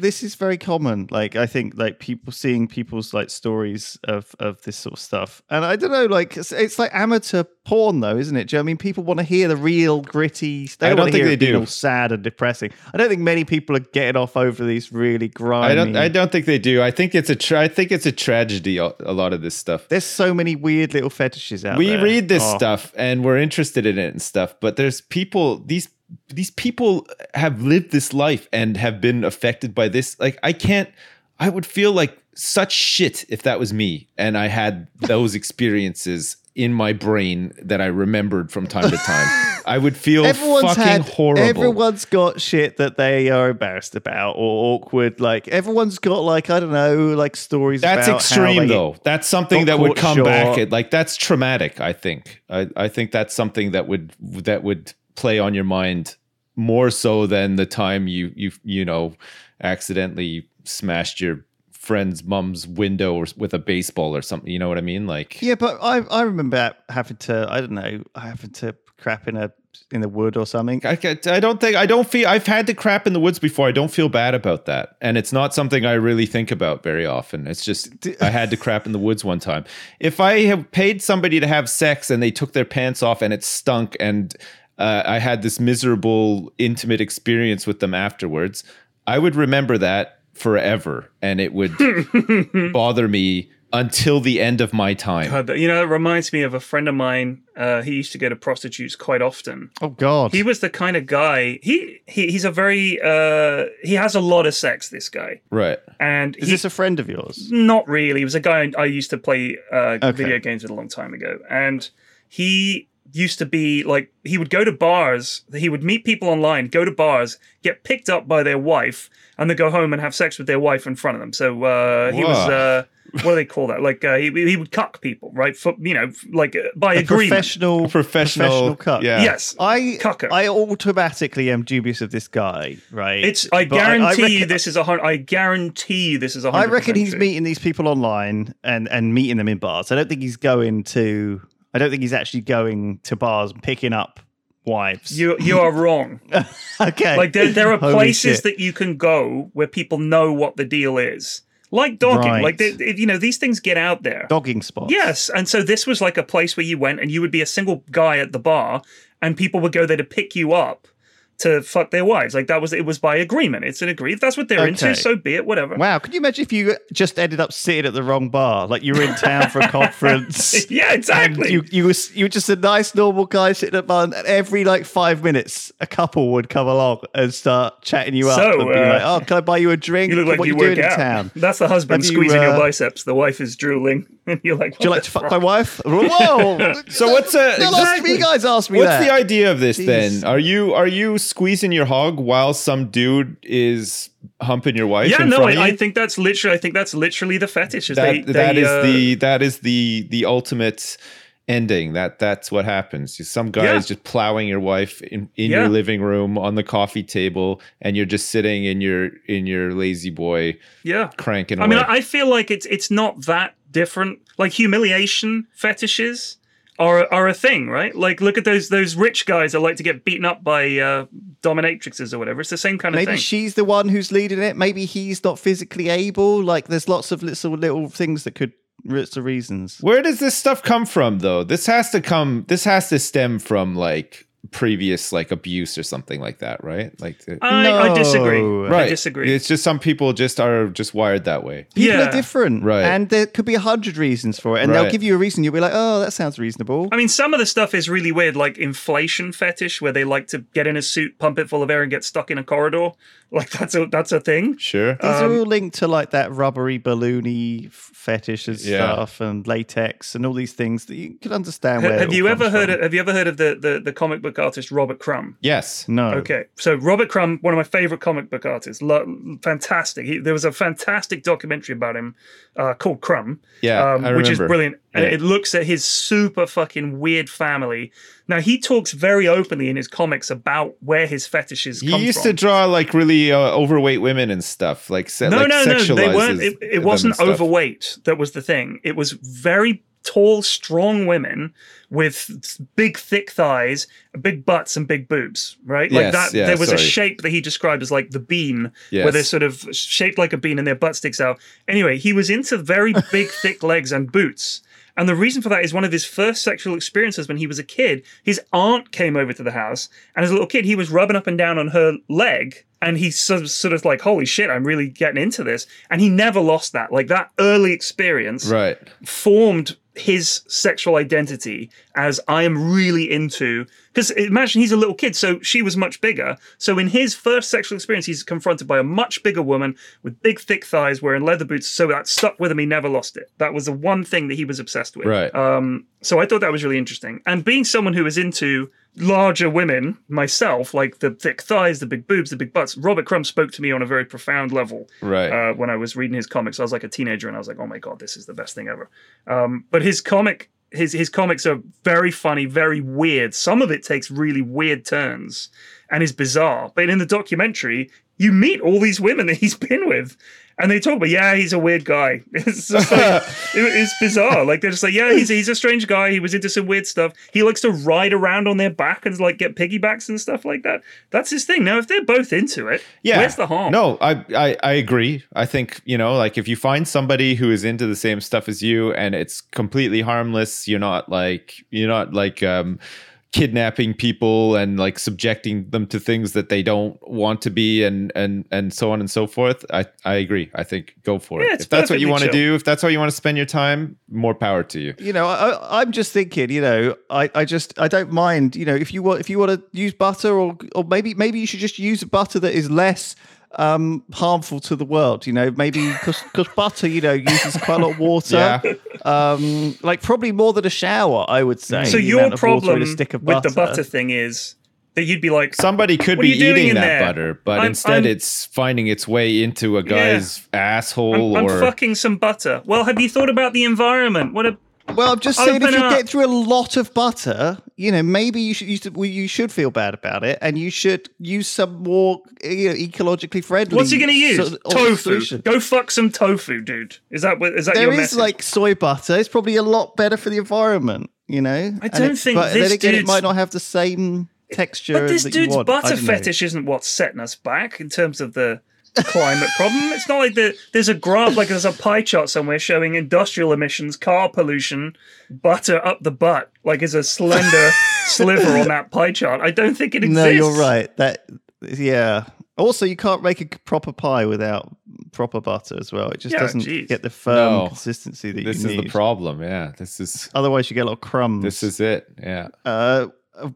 This is very common. Like I think like people seeing people's like stories of of this sort of stuff, and I don't know, like it's, it's like amateur porn though, isn't it? You know I mean people want to hear the real gritty? They
I
don't,
don't think they do.
all sad and depressing. I don't think many people are getting off over these really grimy.
I don't I don't think they do. I think it's a tra- I think it's a tragedy a lot of this stuff.
There's so many weird little fetishes out there.
we
there.
read this
Oh.
stuff and we're interested in it and stuff but there's people these these people have lived this life and have been affected by this like i can't i would feel like such shit if that was me and i had those experiences in my brain that i remembered from time to time i would feel
Everyone's
fucking
had,
horrible
Everyone's got shit that they are embarrassed about or awkward. Like everyone's got like I don't know, like stories.
That's extreme, though. That's something that would come
short.
back. At, like that's traumatic. I think. I, I think that's something that would that would play on your mind more so than the time you you you know accidentally smashed your friend's mum's window or, with a baseball or something. You know what I mean? Like
Yeah, but I I remember having to I don't know I having to crap in a in the wood or something.
I, I don't think I don't feel I've had to crap in the woods before. I don't feel bad about that, and it's not something I really think about very often. It's just I had to crap in the woods one time. If I have paid somebody to have sex and they took their pants off and it stunk, and uh, I had this miserable intimate experience with them afterwards, I would remember that forever, and it would bother me until the end of my time.
God, you know, it reminds me of a friend of mine. Uh, he used to go to prostitutes quite often.
Oh God,
He was the kind of guy. He, he he's a very uh, he has a lot of sex. This guy,
Right.
and
is
he,
this a friend of yours?
Not really. He was a guy I used to play uh,
Okay.
video games with a long time ago, and he used to be like he would go to bars, he would meet people online, go to bars, get picked up by their wife, and then go home and have sex with their wife in front of them. So uh, he was. Uh, what do they call that? Like uh, he, he would cuck people, right? For you know, like uh, by
A
agreement.
professional,
A professional,
cut.
yeah.
Yes,
I
Cucker.
I automatically am dubious of this guy, right?
It's. I
But
guarantee you,
reckon-
this is a hundred. I guarantee you, this is a
I
hundred.
I reckon he's
true.
meeting these people online and and meeting them in bars. I don't think he's going to. I don't think he's actually going to bars and picking up wives.
You you are wrong.
okay?
Like there there are
Holy
places
shit.
that you can go where people know what the deal is, like dogging.
Right.
Like they, you know these things get out there.
dogging spots.
Yes, and so this was like a place where you went and you would be a single guy at the bar, and people would go there to pick you up to fuck their wives. Like that was it was by agreement. It's an agreement. If that's what they're
Okay.
into, so be it. Whatever.
Wow, could you imagine if you just ended up sitting at the wrong bar? Like you were in town for a conference.
Yeah,
And
exactly.
you you were you were just a nice normal guy sitting at a bar, and every like five minutes, a couple would come along and start chatting you up
So,
and be
uh,
like, "Oh, can I buy you a drink?
You look like
what
you
you doing
work
in town?
That's the husband
Have you,
squeezing your
uh,
biceps. The wife is drooling, and you're like,
"Do you like to fuck
fuck?"
my wife? Whoa!
So what's a
They'll ask me, you guys ask me
What's
that.
the idea of this
Jeez.
then? Are you are you squeezing your hog while some dude is humping your wife?
Yeah,
in
no,
front of
I, I think that's literally. I think that's literally the fetish. Is
that
they,
that
they,
is
uh,
the that is the the ultimate ending. That that's what happens. Some guy
Yeah.
is just plowing your wife in, in
Yeah.
your living room on the coffee table, and you're just sitting in your in your lazy boy
yeah.
cranking
I
away.
mean, I feel like it's it's not that different. Like humiliation fetishes are are a thing, right? Like look at those those rich guys that like to get beaten up by uh, dominatrixes or whatever. It's the same kind of
Maybe
thing.
Maybe she's the one who's leading it. Maybe he's not physically able. Like, there's lots of little little things that could lots of reasons.
Where does this stuff come from though? This has to come this has to stem from like previous like abuse or something like that, right? Like the,
I, I disagree.
No.
I
right.
disagree.
It's just some people just are just wired that way.
People
Yeah.
are different,
Right.
And there could be a hundred reasons for it, and
Right.
they'll give you a reason. You'll be like, "Oh, that sounds reasonable."
I mean, some of the stuff is really weird, like inflation fetish, where they like to get in a suit, pump it full of air, and get stuck in a corridor. Like that's a that's a thing.
Sure.
These are um, all linked to like that rubbery, balloony f- fetish and
Yeah.
stuff, and latex, and all these things that you can understand.
Ha-
Where
Have you ever heard?
from.
Of, have you ever heard of the, the the comic book artist Robert Crumb?
yes.
No.
Okay, so Robert Crumb, one of my favorite comic book artists, lo- fantastic. He, there was a fantastic documentary about him uh, called Crumb,
Yeah,
um, which is brilliant. And it looks at his super fucking weird family. Now he talks very openly in his comics about where his fetishes
He used
from.
to draw like really uh, overweight women and stuff, like se-
no,
like
no, no. They weren't. It, it wasn't overweight. That was the thing. It was very tall, strong women with big, thick thighs, big butts, and big boobs. Right, like
Yes,
that.
yeah,
there was a shape that he described as like the bean, where they're sort of shaped like a bean and their butt sticks out. Anyway, he was into very big, thick legs and boots. And the reason for that is one of his first sexual experiences when he was a kid. His aunt came over to the house, and as a little kid, he was rubbing up and down on her leg. And he sort of, sort of like, holy shit, I'm really getting into this. And he never lost that. Like that early experience
Right.
formed his sexual identity as I am really into. Because imagine he's a little kid, so she was much bigger. So in his first sexual experience, he's confronted by a much bigger woman with big, thick thighs, wearing leather boots. So that stuck with him. He never lost it. That was the one thing that he was obsessed with.
Right.
Um, so I thought that was really interesting. And being someone who is into larger women myself, like the thick thighs, the big boobs, the big butts, Robert Crumb spoke to me on a very profound level
Right.
uh, when I was reading his comics. I was like a teenager, and I was like, "Oh my god, this is the best thing ever." Um, but his comic, his his comics are very funny, very weird. Some of it takes really weird turns and is bizarre. But in the documentary, you meet all these women that he's been with. And they talk about, yeah, he's a weird guy. It's just like, it- it's bizarre. Like they're just like, yeah, he's he's a strange guy. He was into some weird stuff. He likes to ride around on their back and like get piggybacks and stuff like that. That's his thing. Now, if they're both into it,
yeah.
where's the harm?
No, I, I I agree. I think you know, like if you find somebody who is into the same stuff as you, and it's completely harmless, you're not like you're not like um kidnapping people and like subjecting them to things that they don't want to be and and and so on and so forth i i agree. I think go for
Yeah,
it. if that's what you want to do if that's how you want to spend your time more power to you.
You know, I, I'm just thinking, you know, I, I just I don't mind, you know, if you want if you want to use butter or or maybe maybe you should just use butter that is less um harmful to the world you know maybe because butter you know uses quite a lot of water
Yeah.
Um, like probably more than a shower, I would say.
So your
amount of water in
problem
a stick of
with the butter thing is that you'd be like,
Somebody could be eating that
there?
butter, but
I'm-
instead
I'm-
it's finding its way into a guy's asshole
I'm, I'm fucking some butter. Well, have you thought about the environment? What a
Well, I'm just saying, if you get uh, through a lot of butter, you know, maybe you should you should, well, you should feel bad about it, and you should use some more you know, ecologically friendly.
What's he going to use?
sort of
tofu.
solution.
Go fuck some tofu, dude. Is that what? Is that
There
your
is
message?
like soy butter. It's probably a lot better for the environment. You know,
I don't think
But
this
then again, it might not have the same texture.
but this dude's. Butter fetish isn't what's setting us back in terms of the climate problem. It's not like the, there's a graph, like there's a pie chart somewhere showing industrial emissions, car pollution, butter up the butt, like is a slender sliver on that pie chart. I don't think it exists.
No, you're right. That yeah. Also, you can't make a proper pie without proper butter as well. It just
Yeah,
doesn't
geez.
get the firm
No.
consistency that you need.
this is the problem. Yeah, this is
Otherwise, you get a lot of crumbs.
this is it. Yeah.
Uh, uh,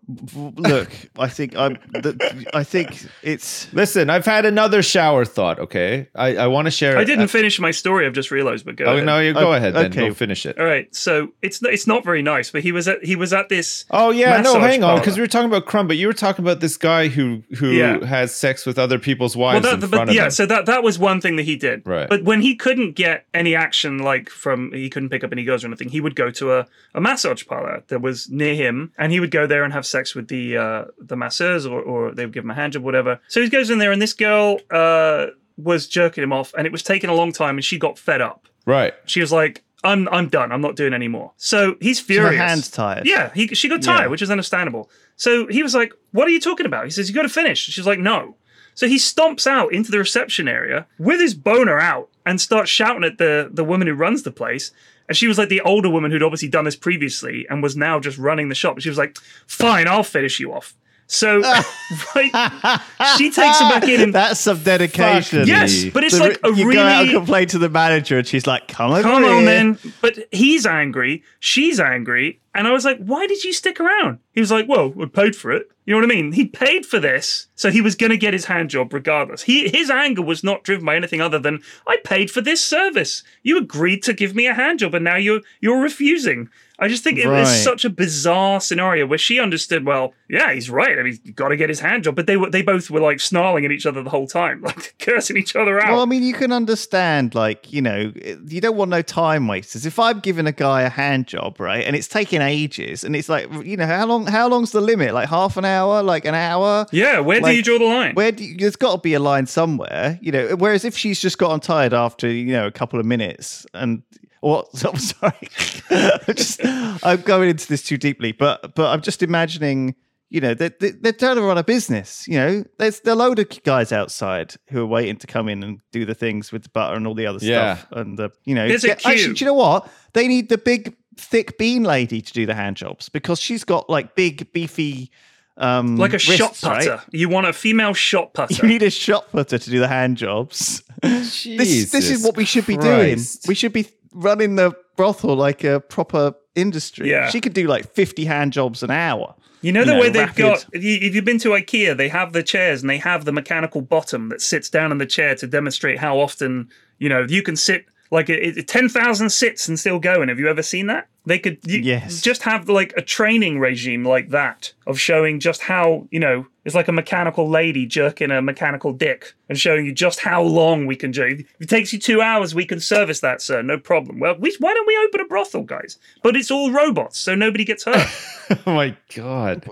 look, I think I'm. The, I think it's.
Listen, I've had another shower thought. Okay, I, I want to share.
I didn't
uh,
finish my story. I've just realized, but go
oh
ahead.
no, you go
Oh,
ahead then.
okay.
Go finish it.
All right, so it's it's not very nice, but he was at he was at this.
Oh yeah, no, hang on, because we were talking about crumb, but you were talking about this guy who who
Yeah.
has sex with other people's wives
Well,
in
that,
front
but
of
yeah,
him.
so that that was one thing that he did.
Right.
But when he couldn't get any action, like from he couldn't pick up any girls or anything, he would go to a, a massage parlor that was near him, and he would go there and have sex with the uh, the masseurs, or, or they would give him a hand job, whatever. So he goes in there, and this girl uh, was jerking him off, and it was taking a long time, and she got fed up.
right.
She was like, "I'm I'm done. I'm not doing anymore. So he's
Her
furious.
hands tired.
Yeah, he, she got tired,
Yeah.
which is understandable. So he was like, What are you talking about? He says, You got to finish. She's like, No. So he stomps out into the reception area with his boner out and starts shouting at the, the woman who runs the place. And she was like the older woman who'd obviously done this previously and was now just running the shop. She was like, Fine, I'll finish you off. So right, she takes him back in and
That's some dedication.
Yes, but it's
The-
like a
you go out and complain to the manager, and she's like, "Come on,
Come on,
here."
then. But he's angry. She's angry. And I was like, why did you stick around? He was like, well, I paid for it. You know what I mean? He paid for this. So he was going to get his hand job regardless. He, his anger was not driven by anything other than, I paid for this service. You agreed to give me a hand job and now you're, you're refusing. I just think it was such a bizarre scenario where she understood, well, yeah, he's right. I mean, he's got to get his hand job. But they were, they both were like snarling at each other the whole time, like cursing each other out.
Well, I mean, you can understand, like, you know, you don't want no time wasters. If I'm giving a guy a hand job, right, and it's taking ages, and it's like, you know, how long? How long's the limit? Like half an hour? Like an hour?
yeah, where do you draw the line?
Where do you, there's got to be a line somewhere, you know. Whereas if she's just gotten tired after you know a couple of minutes, and or I'm sorry, I'm just I'm going into this too deeply, but but I'm just imagining, you know, they, they, they're trying to run a business. You know, there's there are a load of guys outside who are waiting to come in and do the things with the butter and all the other
Yeah.
stuff, and the you know,
There's a
get- actually, do you know what? They need the big thick bean lady to do the hand jobs because she's got like big beefy. Um,
like a shot
wrists, right?
putter. You want a female shot putter.
You need a shot putter to do the hand jobs. this, this is
Jesus
what we should be
Christ.
doing. We should be running the brothel like a proper industry.
Yeah.
She could do like 50 hand jobs an hour.
You know the
you know,
way they've
rapid-
got. If, you, if you've been to IKEA, they have the chairs and they have the mechanical bottom that sits down in the chair to demonstrate how often you know you can sit like it, it, ten thousand sits and still going. Have you ever seen that? They could you,
Yes.
just have like a training regime like that of showing just how you know it's like a mechanical lady jerking a mechanical dick and showing you just how long we can do. If it takes you two hours, we can service that, sir. No problem. Well, we, why don't we open a brothel, guys? But it's all robots, so nobody gets hurt.
Oh my god.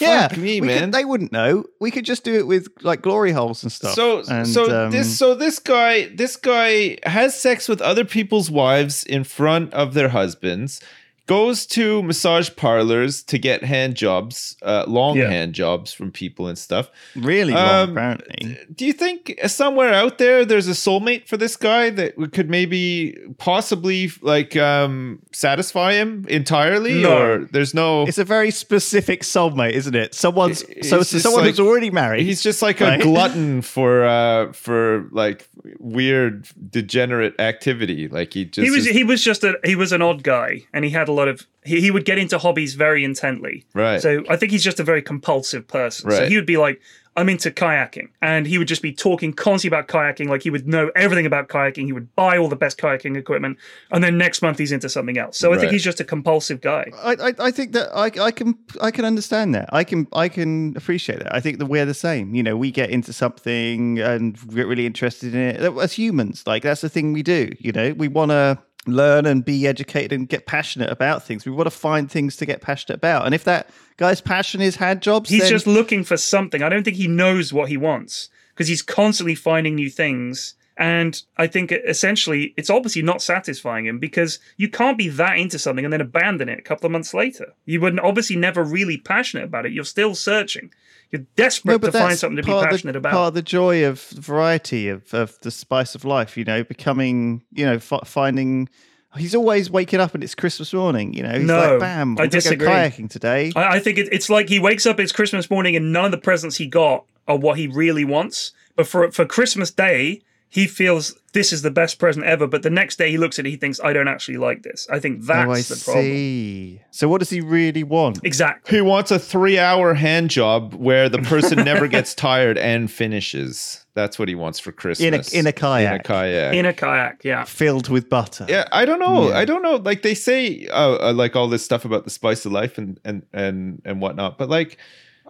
Yeah,
me,
we could-
man.
they wouldn't know. We could just do it with like glory holes and stuff.
So
And,
so
um,
this so this guy this guy has sex with other people's wives in front of their husbands. Goes to massage parlors to get hand jobs, uh, long
Yeah.
hand jobs from people and stuff.
really long,
Um,
apparently.
Do you think somewhere out there there's a soulmate for this guy that we could maybe possibly like um satisfy him entirely
No.
or there's no
It's a very specific soulmate, isn't it? Someone's
It's
so,
just
so someone
like-
who's already married.
He's just like a
Right.
glutton for uh for like weird degenerate activity. Like he just
he was
is-
he was just a he was an odd guy and he had a lot of he, he would get into hobbies very intently
Right.
so i think he's just a very compulsive person so he would be like I'm into kayaking. And he would just be talking constantly about kayaking, like he would know everything about kayaking. He would buy all the best kayaking equipment. And then next month he's into something else. So I think
Right.
he's just a compulsive guy.
I, I, I think that I, I can I can understand that. I can I can appreciate that. I think that we're the same. You know, we get into something and get really interested in it as humans. Like that's the thing we do. You know, we want to learn and be educated and get passionate about things. We want to find things to get passionate about. And if that guy's passion is hand jobs,
He's
then
just looking for something. I don't think he knows what he wants because he's constantly finding new things. And I think essentially it's obviously not satisfying him because you can't be that into something and then abandon it a couple of months later. You would obviously never really passionate about it. You're still searching. You're desperate to find something to be
of the-
passionate about.
Part of the joy of variety of, of the spice of life, you know, becoming, you know, f- finding. He's always waking up and it's Christmas morning. You know, he's
No,
like, bam,
I
gonna go kayaking today.
I, I think it, it's like he wakes up it's Christmas morning and none of the presents he got are what he really wants. But for for Christmas Day, he feels this is the best present ever. But the next day he looks at it, he thinks I don't actually like this. I think that's
oh, I
the problem.
see. So, what does he really want?
Exactly.
He wants a three-hour hand job where the person never gets tired and finishes. That's what he wants for Christmas.
in a kayak.
In a kayak.
In a kayak, yeah.
Filled with butter.
Yeah, I don't know.
Yeah.
I don't know. Like they say, uh, uh, like all this stuff about the spice of life and and and and whatnot. But like,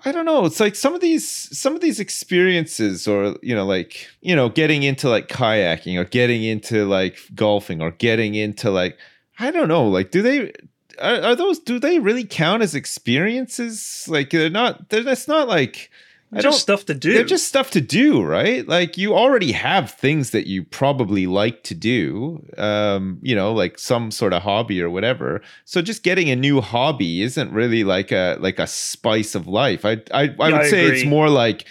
I don't know. It's like some of these some of these experiences, or you know, like you know, getting into like kayaking, or getting into like golfing, or getting into like I don't know. Like, do they? Are, are those? Do they really count as experiences? Like, they're not. They're. That's not like. I
Just stuff to do.
they're just stuff to do, right? Like you already have things that you probably like to do, um, you know, like some sort of hobby or whatever. So just getting a new hobby isn't really like a like a spice of life. I I, I would
I
say it's more like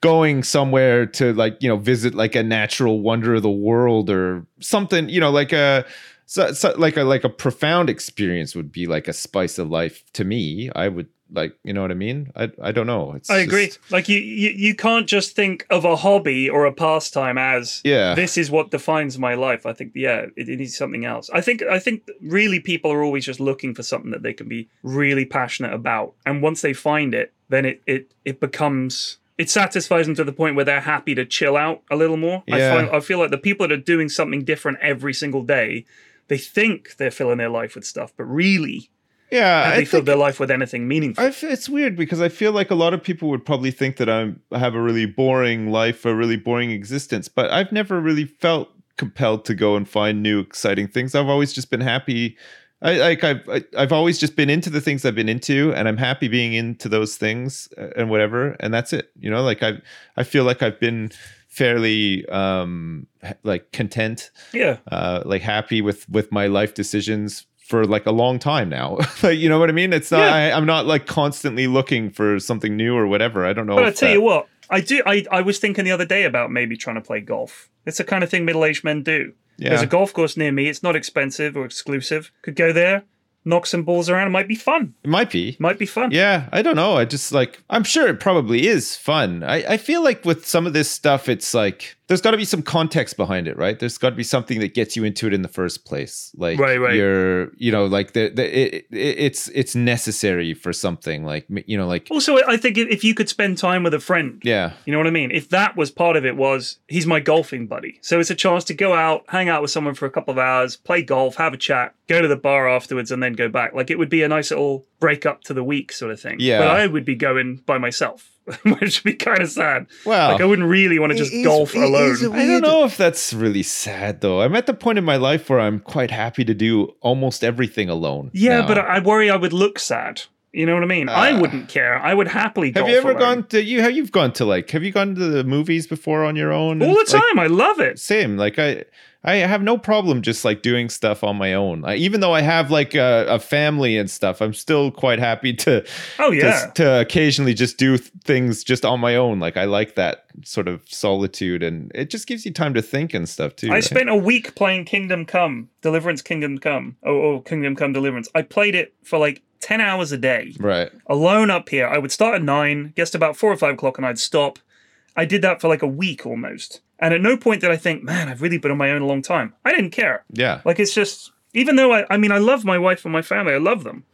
going somewhere to like you know visit like a natural wonder of the world or something. You know, like a so, so like a like a profound experience would be like a spice of life to me. I would like you know what I mean. I I don't know. It's
I agree.
just-
Like you, you, you can't just think of a hobby or a pastime as
Yeah.
this is what defines my life. I think yeah, it, it needs something else. I think I think really people are always just looking for something that they can be really passionate about, and once they find it, then it it it becomes it satisfies them to the point where they're happy to chill out a little more. I
Yeah.
find I feel like the people that are doing something different every single day, they think they're filling their life with stuff, but really
yeah,
have
I
they filled their life with anything meaningful?
I f- it's weird because I feel like a lot of people would probably think that I'm I have a really boring life, a really boring existence, but I've never really felt compelled to go and find new exciting things. I've always just been happy. I like I've I, I've always just been into the things I've been into, and I'm happy being into those things uh, and whatever, and that's it. You know, like I I feel like I've been fairly um like content
yeah.
uh like happy with with my life decisions for like a long time now like you know what i mean it's not
Yeah.
I, i'm not like constantly looking for something new or whatever i don't know
But I tell
that-
you what, I do. I, I was thinking the other day about maybe trying to play golf. It's the kind of thing middle-aged men do. There's a golf course near me. It's not expensive or exclusive. Could go there, knock some balls around. It might be fun.
it might be
Might be fun.
yeah i don't know i just like i'm sure it probably is fun i, I feel like with some of this stuff it's like there's got to be some context behind it right there's got to be something that gets you into it in the first place like
Right, right.
you're you know like the, the it, it, it's it's necessary for something like you know like
Also, I think if if you could spend time with a friend,
yeah
you know what I mean. If that was part of it, was he's my golfing buddy. So it's a chance to go out, hang out with someone for a couple of hours, play golf, have a chat, go to the bar afterwards, and then go back. Like it would be a nice little break up to the week sort of thing.
Yeah.
But I would be going by myself, which would be kind of sad.
Well,
like I wouldn't really want to just
It is-
golf alone.
is a
I don't know if that's really sad though. I'm at the point in my life where I'm quite happy to do almost everything alone.
Yeah,
now.
but I I worry I would look sad. You know what I mean? I
Uh,
wouldn't care. I would happily.
have you ever
alone.
gone to you? Have you've gone to like? Have you gone to the movies before on your own?
all the
Like,
time? I love it.
same. Like I, I have no problem just like doing stuff on my own. I, even though I have like a, a family and stuff, I'm still quite happy to.
Oh
to-
yeah.
To, occasionally just do th- things just on my own. Like I like that sort of solitude, and it just gives you time to think and stuff too.
I
right?
spent a week playing Kingdom Come, Deliverance, Kingdom Come, oh, oh, Kingdom Come, Deliverance. I played it for like ten hours a day,
right.
alone up here. I would start at nine, get to about four or five o'clock, and I'd stop. I did that for like a week almost, and at no point did I think, "Man, I've really been on my own a long time." I didn't care.
Yeah.
Like it's just, even though I, I mean, I love my wife and my family, I love them,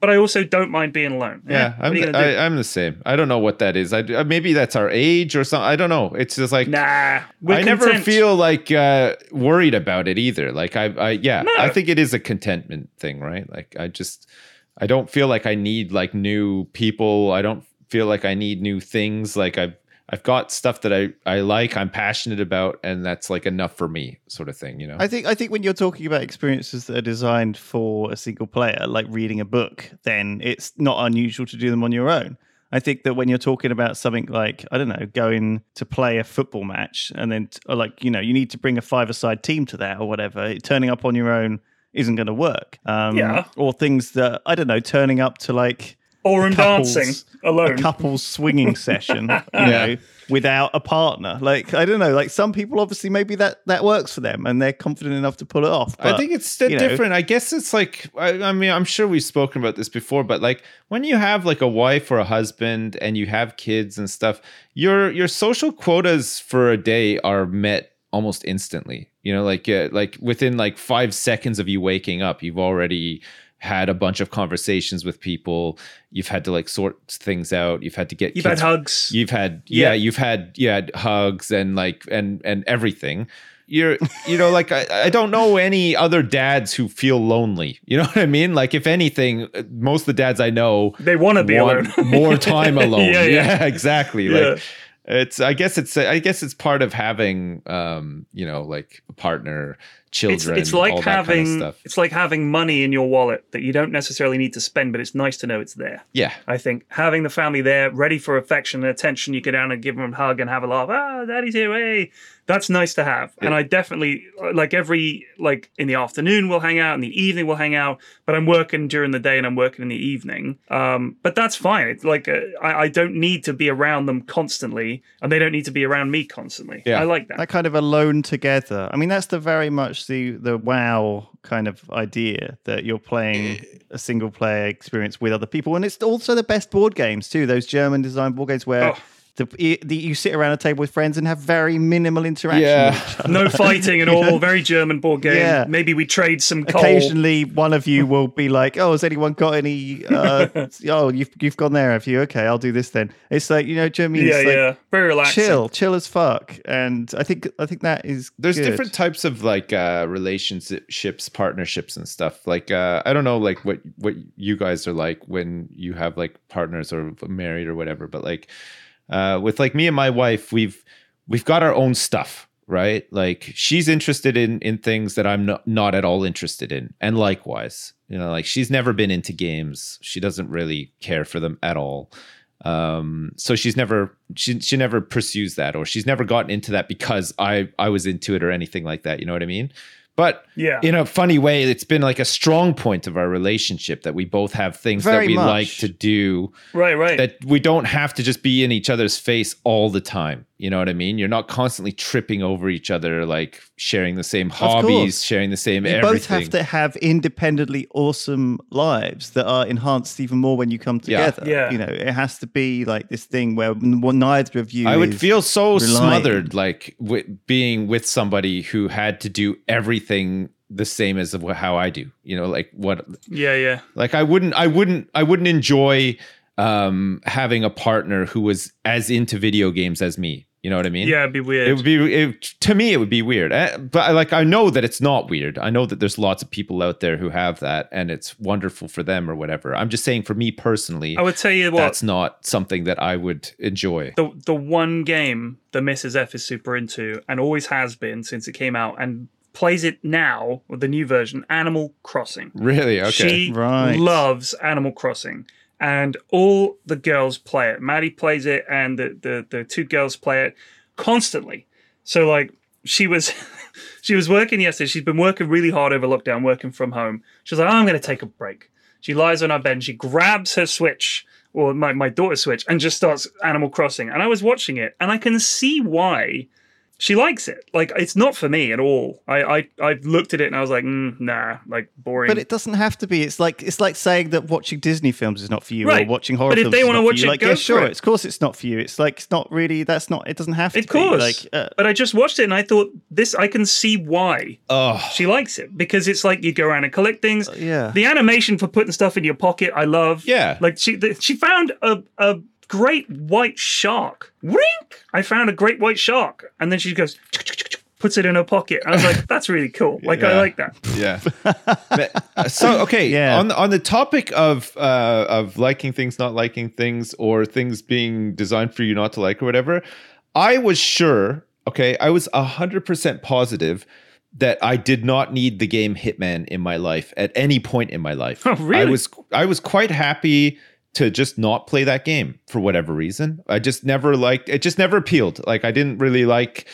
but I also don't mind being alone.
Yeah, I'm the. I, I'm the same. I don't know what that is. I uh, maybe that's our age or something. I don't know. It's just like
nah,
I never feel like uh, worried about it either. Like I, I yeah,
No.
I think it is a contentment thing, right? Like I just, I don't feel like I need like new people. I don't feel like I need new things. Like I've, I've got stuff that I, I like, I'm passionate about, and that's like enough for me, sort of thing. You know?
I think I think when you're talking about experiences that are designed for a single player, like reading a book, then it's not unusual to do them on your own. I think that when you're talking about something like I don't know, going to play a football match, and then like you know you need to bring a five-a-side team to that or whatever, turning up on your own isn't going to work. Um,
Yeah.
Or things that I don't know, turning up to like
ballroom
couples-
dancing alone.
a couple's swinging session, you know, without a partner. Like I don't know, like some people obviously maybe that that works for them and they're confident enough to pull it off.
I think it's st-
you know,
different. I guess it's like I, I mean I'm sure we've spoken about this before, but like when you have like a wife or a husband and you have kids and stuff, your your social quotas for a day are met almost instantly. You know, like uh, like within like five seconds of you waking up, you've already had a bunch of conversations with people. You've had to like sort things out. You've had to get
You've
kids
had hugs.
You've had yeah,
Yeah.
you've had yeah hugs and like and and everything. You're you know like I, I don't know any other dads who feel lonely. You know what I mean? Like if anything, uh, most of the dads I know
They wanna be alone.
more time alone.
Yeah,
yeah,
yeah.
exactly. Like it's I guess it's I guess it's part of having um you know like a partner, children.
it's like
all that
having
kind of stuff.
it's like having money in your wallet that you don't necessarily need to spend, but it's nice to know it's there.
Yeah,
I think having the family there, ready for affection and attention, you go down and give them a hug and have a laugh. Ah, daddy's here, hey. That's nice to have. And I definitely like every like in the afternoon we'll hang out, in the evening we'll hang out. But I'm working during the day and I'm working in the evening. Um, but that's fine. It's like uh, I, I don't need to be around them constantly, and they don't need to be around me constantly.
Yeah.
I like that.
that kind of alone together. I mean, that's the very much the the WoW kind of idea that you're playing eh. a single player experience with other people, and it's also the best board games too. Those German designed board games where.
Oh.
The, the, you sit around a table with friends and have very minimal interaction
Yeah.
with each other.
no fighting at all. Very German board game.
Yeah.
Maybe we trade some coal.
Occasionally, one of you will be like, "Oh, has anyone got any? Uh, oh, you've you've gone there, have you? Okay, I'll do this then." It's like you know, Germany.
Yeah,
like,
yeah. Very relaxing.
chill, chill as fuck. And I think I think that is
there's
good.
different types of like uh relationships partnerships and stuff like uh i don't know like what what you guys are like when you have like partners or married or whatever but like uh with like me and my wife we've we've got our own stuff right? Like she's interested in in things that i'm not, not at all interested in and likewise you know like she's never been into games. She doesn't really care for them at all. Um so she's never she she never pursues that or she's never gotten into that because i i was into it or anything like that you know what i mean but
Yeah.
in a funny way it's been like a strong point of our relationship that we both have things
Very
that we
much.
like to do
Right, right.
that we don't have to just be in each other's face all the time you know what i mean you're not constantly tripping over each other like sharing the same hobbies sharing the same
you
everything
both have to have independently awesome lives that are enhanced even more when you come together.
Yeah.
You know, it has to be like this thing where neither of you.
I would feel so
relying.
smothered, like with being with somebody who had to do everything the same as of how I do. You know, like what,
yeah, yeah.
like I wouldn't, I wouldn't, I wouldn't enjoy um having a partner who was as into video games as me. You know what I mean?
Yeah, it'd be weird.
It would be it, to me. It would be weird, Eh, but I, like I know that it's not weird. I know that there's lots of people out there who have that, and it's wonderful for them or whatever. I'm just saying, for me personally,
I would tell you what.
that's not something that I would enjoy.
the the one game the Mrs. F is super into and always has been since it came out and plays it now with the new version, Animal Crossing.
Really? Okay.
She
Right.
loves Animal Crossing. And all the girls play it. Maddie plays it and the, the, the two girls play it constantly. So like she was she was working yesterday. She's been working really hard over lockdown, working from home. She's like, oh, I'm gonna take a break. She lies on her bed and she grabs her Switch or my, my daughter's Switch and just starts Animal Crossing. And I was watching it and I can see why she likes it. Like it's not for me at all. I I I looked at it and I was like, mm, nah, like boring.
But it doesn't have to be. It's like it's like saying that watching Disney films is not for you,
Right.
or watching horror
But if
films.
they wanna watch it,
like
go
yeah, sure.
it.
Of course, it's not for you. It's like it's not really. That's not. It doesn't have to. Be.
Of course.
Be. Like, uh,
but I just watched it and I thought this. I can see why
Oh,
she likes it because it's like you go around and collect things.
yeah.
The animation for putting stuff in your pocket, I love.
Yeah.
Like she the, she found a a great white shark. Wink! I found a great white shark, and then she goes. Puts it in her pocket. I was like, "That's really cool. Like, I like that."
yeah. But, uh, so okay,
Yeah.
on the, on the topic of uh, of liking things, not liking things, or things being designed for you not to like or whatever, I was sure. Okay, I was hundred percent positive that I did not need the game Hitman in my life at any point in my life.
Oh, really?
I was I was quite happy to just not play that game for whatever reason. I just never liked it. Just never appealed. Like I didn't really like.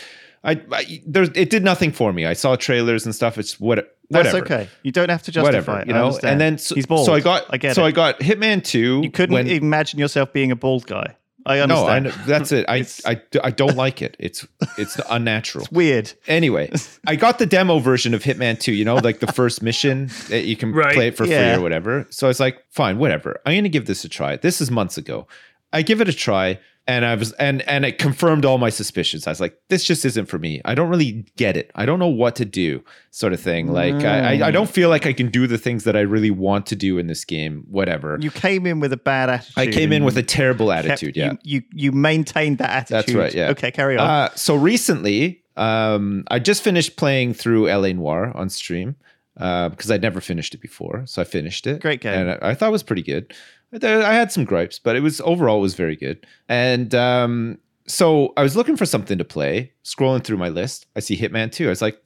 I, I there it did nothing for me. I saw trailers and stuff. It's what
that's okay. You don't have to justify
Whatever,
it.
you know. And then so,
he's bald.
so I got
I get
so
it.
I got Hitman Two.
You couldn't
when-
imagine yourself being a bald guy. I
No, I know, that's it. I, I I don't like it. It's it's unnatural.
It's weird.
Anyway, I got the demo version of Hitman 2, you know, like the first mission that you can
Right.
play it for
Yeah.
free or whatever. So I was like, fine, whatever. I'm going to give this a try. This is months ago. I give it a try and I was and and it confirmed all my suspicions. I was like, this just isn't for me. I don't really get it. I don't know what to do, sort of thing. Like I, I I don't feel like I can do the things that I really want to do in this game. Whatever.
You came in with a bad attitude.
I came in with a terrible
kept-
attitude. yeah.
You, you you maintained that attitude.
That's right, yeah.
Okay, carry on.
Uh, so recently, um, I just finished playing through LA Noire on stream uh, because I'd never finished it before. So I finished it.
Great game.
And I, I thought it was pretty good. There- I had some gripes, but it was overall it was very good. And um, so I was looking for something to play, scrolling through my list. I see Hitman 2. I was like,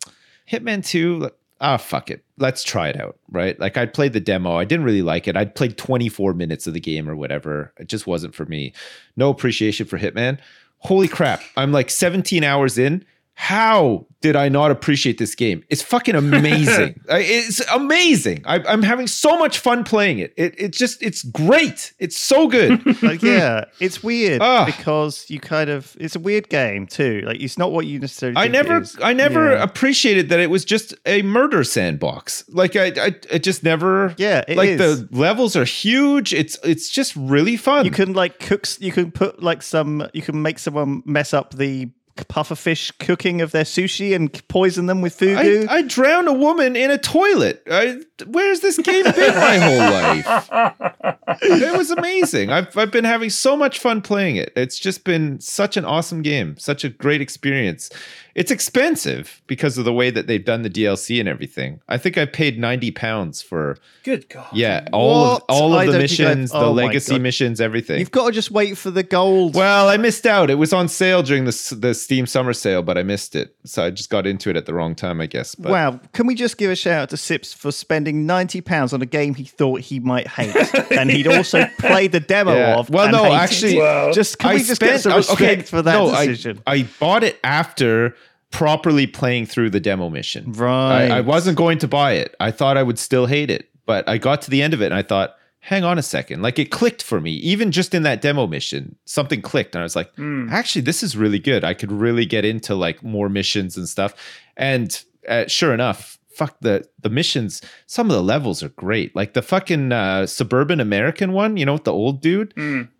Hitman 2, ah, fuck it. Let's try it out, right? Like I played the demo. I didn't really like it. I'd played 24 minutes of the game or whatever. It just wasn't for me. No appreciation for Hitman. Holy crap. I'm like 17 hours in. How did I not appreciate this game? It's fucking amazing. It's amazing. I, I'm having so much fun playing it. It it just it's great. It's so good.
like, yeah, it's weird
Ah.
because you kind of it's a weird game too. Like it's not what you necessarily.
I never. I never
Yeah.
appreciated that it was just a murder sandbox. Like I I it just never
Yeah,
like
is.
the levels are huge. It's it's just really fun.
You can like cook. You can put like some. You can make someone mess up the pufferfish cooking of their sushi and poison them with fugu.
I, I drowned a woman in a toilet. I, where's this game been my whole life? It was amazing. I've I've been having so much fun playing it. It's just been such an awesome game, such a great experience. It's expensive because of the way that they've done the DLC and everything. I think I paid ninety pounds for
Good God.
yeah all of all
I
of the
don't I've-
missions, the
oh my
legacy
God.
missions, everything.
You've got to just wait for the gold.
Well, I missed out. It was on sale during the the Steam summer sale, but I missed it. So I just got into it at the wrong time, I guess. But
wow, can we just give a shout out to Sips for spending ninety pounds on a game he thought he might hate, and he'd also played the demo
Yeah.
of.
Well,
and
no,
hated
actually-
it.
Wow.
just can we just get some respect for that
no, I-
decision?
I, bought it after properly playing through the demo mission.
Right.
I, I wasn't going to buy it. I thought I would still hate it, but I got to the end of it and I thought, hang on a second. Like it clicked for me. Even just in that demo mission, something clicked. And I was like, actually, this is really good. I could really get into like more missions and stuff. And uh, sure enough, fuck the the missions some of the levels are great. Like the fucking uh suburban american one you know with the old dude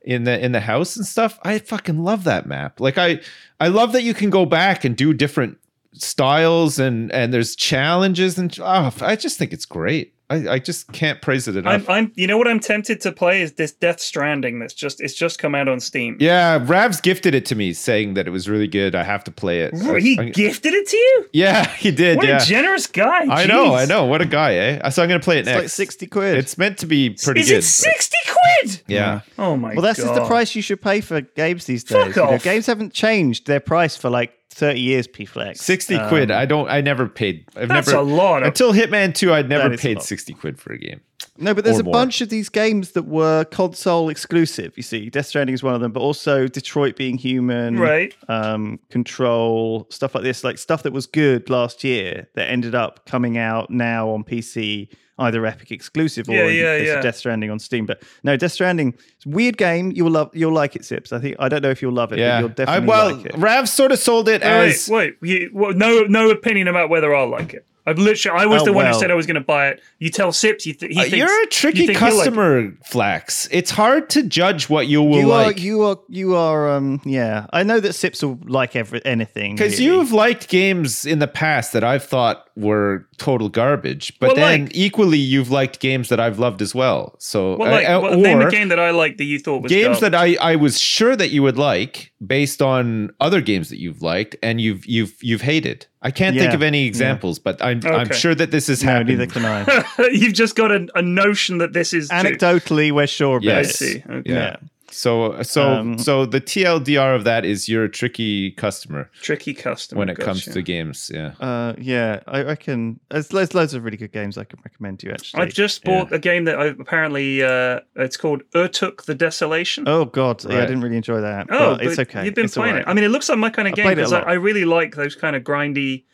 in the in the house and stuff. I fucking love that map. Like i i love that you can go back and do different styles and and there's challenges and oh, i just think it's great i i just can't praise it enough
I'm, I'm, you know what I'm tempted to play is this Death Stranding. That's just, it's just come out on Steam.
yeah ravs gifted it to me saying that it was really good i have to play it
Whoa, He
I-
gifted it to you?
yeah he did
What
yeah
a generous guy.
i know i know what a guy eh so i'm gonna play it
It's
next
like sixty quid.
it's meant to be pretty
Is
good
it 60 quid?
yeah
Oh my god.
well, that's just the price you should pay for games these days.
Fuck
You know,
off.
games haven't changed their price for like thirty years. P-Flex
60
Um,
quid. I don't I never paid. I've
That's
never
a lot of-
until Hitman 2 I'd never
That is a
paid 60 quid for a game.
No, but there's
or
a
more.
bunch of these games that were console exclusive. You see, Death Stranding is one of them, but also Detroit Being Human,
Right.
Um, Control, stuff like this, like stuff that was good last year that ended up coming out now on PC either Epic exclusive or
Yeah,
in the
yeah,
case of
yeah.
Death Stranding on Steam. But no, Death Stranding, it's a weird game. You'll love, you'll like it, Sips. I think I don't know if you'll love it, but
Yeah.
you'll
I,
definitely
well,
like it.
Rav sort of sold it
Wait,
as
wait, wait. You, well, no, no opinion about whether I'll like it. I've literally, I was
Oh,
the one who said I was going to buy it. You tell Sips, you th- he
Uh,
thinks,
you're a
you
tricky
think he'll like
customer, Flax. It's hard to judge what you will
you
like.
you are, you are. Um, yeah, I know that Sips will like every anything
Because
really.
you've liked games in the past that I've thought were total garbage, but
Well,
then
like-
equally you've liked games that I've loved as well. So,
Well, like,
uh,
well, name a game that I liked that you thought was
games that. I, I was sure that you would like based on other games that you've liked and you've you've you've hated. I can't think of any
yeah.
examples, but I'm I'm sure that this is
no,
happened.
neither can I.
You've just got a, a notion that this is true.
Anecdotally, we're sure about
I
it.
see. Okay.
Yeah.
Yeah.
So so
Um,
so the TLDR of that is you're a tricky customer
Tricky customer.
when it comes
gotcha.
to games. Yeah.
Uh, yeah, I reckon there's, there's loads of really good games I can recommend to you. Actually,
I've just bought a game that I apparently uh, it's called Urtuk the Desolation.
Oh god, yeah, I didn't really enjoy that.
Oh,
but it's okay.
You've been
It's
playing
alright.
it. I mean, it looks like my kind of
I
game
played it a
because I. I really like those kind of grindy,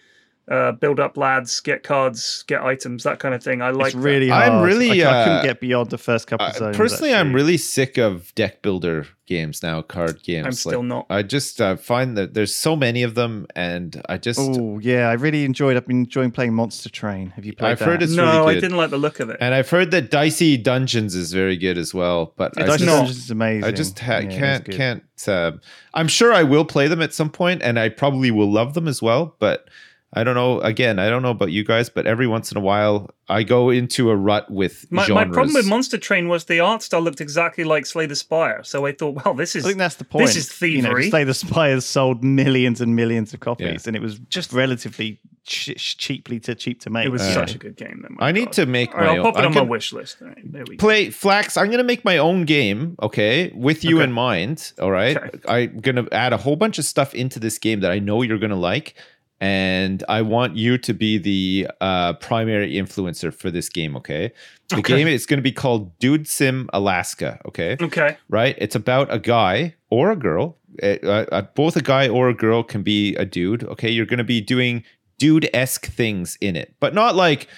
uh, build up lads, get cards, get items, that kind of thing. I like.
it's really
that.
I'm
hard.
really,
I, I
uh,
couldn't get beyond the first couple
Uh,
zones.
personally, I'm really sick of deck builder games now, card games.
I'm still
Like,
not.
I just uh, find that there's so many of them, and I just
Oh yeah, I really enjoyed. I've been enjoying playing Monster Train. Have you played
I've
that?
heard it's
no,
really
I didn't like the look of it.
and I've heard that Dicey Dungeons is very good as well. But I
Dice
just,
Dungeons is amazing.
I just ha-
Yeah,
can't can't. Uh, I'm sure I will play them at some point, and I probably will love them as well. But I don't know. Again, I don't know about you guys, but every once in a while, I go into a rut with
my, my problem with Monster Train was the art style looked exactly like Slay the Spire, so I thought, well, this is
I think that's the point.
This is
You know,
thievery.
Slay the Spires sold millions and millions of copies,
Yeah.
and it was just relatively ch- cheaply to cheap to make.
it was
Uh,
such a good game. Then, my
I need to make
All right,
my
I'll
own-
pop it
I
on my wish list. All right, there we go.
play flax i'm gonna make my own game okay with you
Okay.
in mind all right
Okay.
i'm gonna add a whole bunch of stuff into this game that i know you're gonna like and i want you to be the uh, primary influencer for this game okay the
Okay.
game is going to be called dude sim alaska okay
Okay.
right it's about a guy or a girl uh, uh, both a guy or a girl can be a dude okay you're going to be doing dude-esque things in it but not like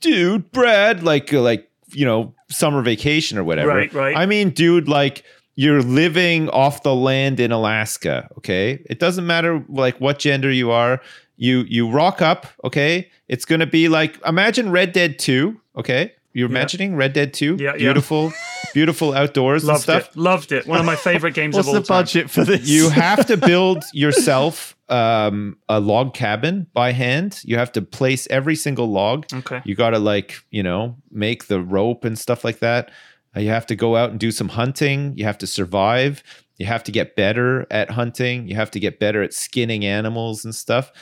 dude brad like uh, like you know summer vacation or whatever
Right, right.
i mean dude like you're living off the land in alaska okay it doesn't matter like what gender you are you you rock up okay it's going to be like imagine red dead 2 okay you're imagining red dead 2
Yeah, yeah.
beautiful beautiful outdoors and
Loved
stuff
it. Loved it. One of my favorite games
What's
of all
the
time.
budget for this?
you have to build yourself um, a log cabin by hand. You have to place every single log.
Okay.
You got to like, you know, make the rope and stuff like that. Uh, you have to go out and do some hunting. You have to survive. You have to get better at hunting. You have to get better at skinning animals and stuff.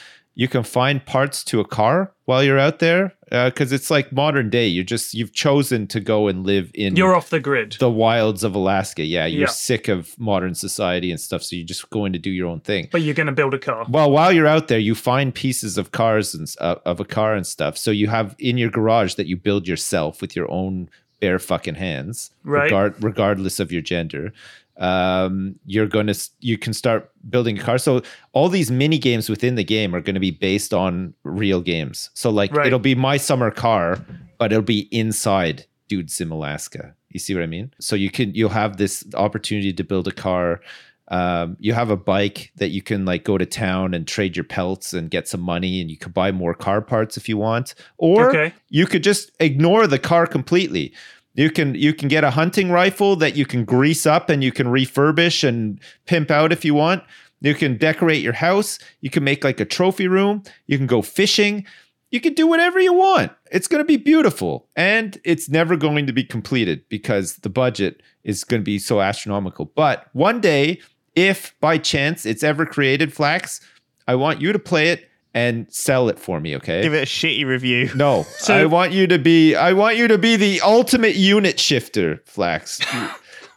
You can find parts to a car while you're out there because it's like modern day. You're just you've chosen to go and live in
You're off the grid.
the wilds of Alaska. Yeah, you're
Yeah.
sick of modern society and stuff, so you're just going to do your own thing.
But you're going to build a car.
Well, while you're out there, you find pieces of cars and uh, of a car and stuff. So you have in your garage that you build yourself with your own bare fucking hands,
Right.
regard, regardless of your gender. Um, you're gonna you can start building a car. So all these mini games within the game are going to be based on real games. So like
Right.
it'll be my summer car, but it'll be inside Dude Sim Alaska. You see what I mean? So you can you'll have this opportunity to build a car. Um, you have a bike that you can like go to town and trade your pelts and get some money, and you could buy more car parts if you want, or
Okay.
you could just ignore the car completely. You can you can get a hunting rifle that you can grease up and you can refurbish and pimp out if you want. You can decorate your house. You can make like a trophy room. You can go fishing. You can do whatever you want. It's going to be beautiful. And it's never going to be completed because the budget is going to be so astronomical. But one day, if by chance it's ever created, Flax, I want you to play it and sell it for me, okay?
Give it a shitty review.
No,
So-
I want you to be. I want you to be the ultimate unit shifter, Flax.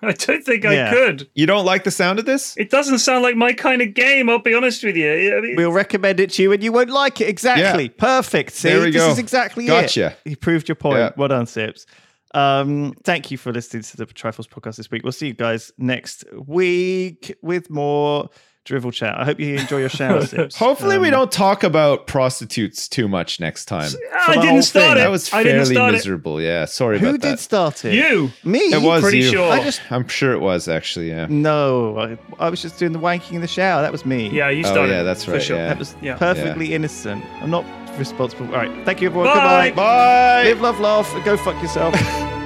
I don't think
Yeah.
I could.
you don't like the sound of this?
It doesn't sound like my kind of game. I'll be honest with you. I mean,
We'll recommend it to you, and you won't like it. Exactly.
Yeah.
Perfect. See,
There we
this
go.
is exactly it.
Gotcha.
it. You proved your point.
Yeah.
Well done, Sips. Um, thank you for listening to the Triforce podcast this week. We'll see you guys next week with more drivel chat. I hope you enjoy your shower sips.
Hopefully, we
Um,
don't talk about prostitutes too much next time.
I didn't start
thing.
it.
That was
I didn't
fairly
start
miserable. Yeah, sorry
Who
about
did
that.
start
it.
it?
You.
Me?
It was
Pretty
you.
sure.
I just
I'm sure it was actually. Yeah.
no. I, I was just doing the wanking in the shower. That was me.
Yeah, you
Oh,
started.
yeah, that's
for
right,
Sure.
yeah.
That was
Yeah.
perfectly innocent. I'm not responsible. All right. Thank you, everyone.
Bye.
Goodbye.
Bye.
Live, love, laugh. Go fuck yourself.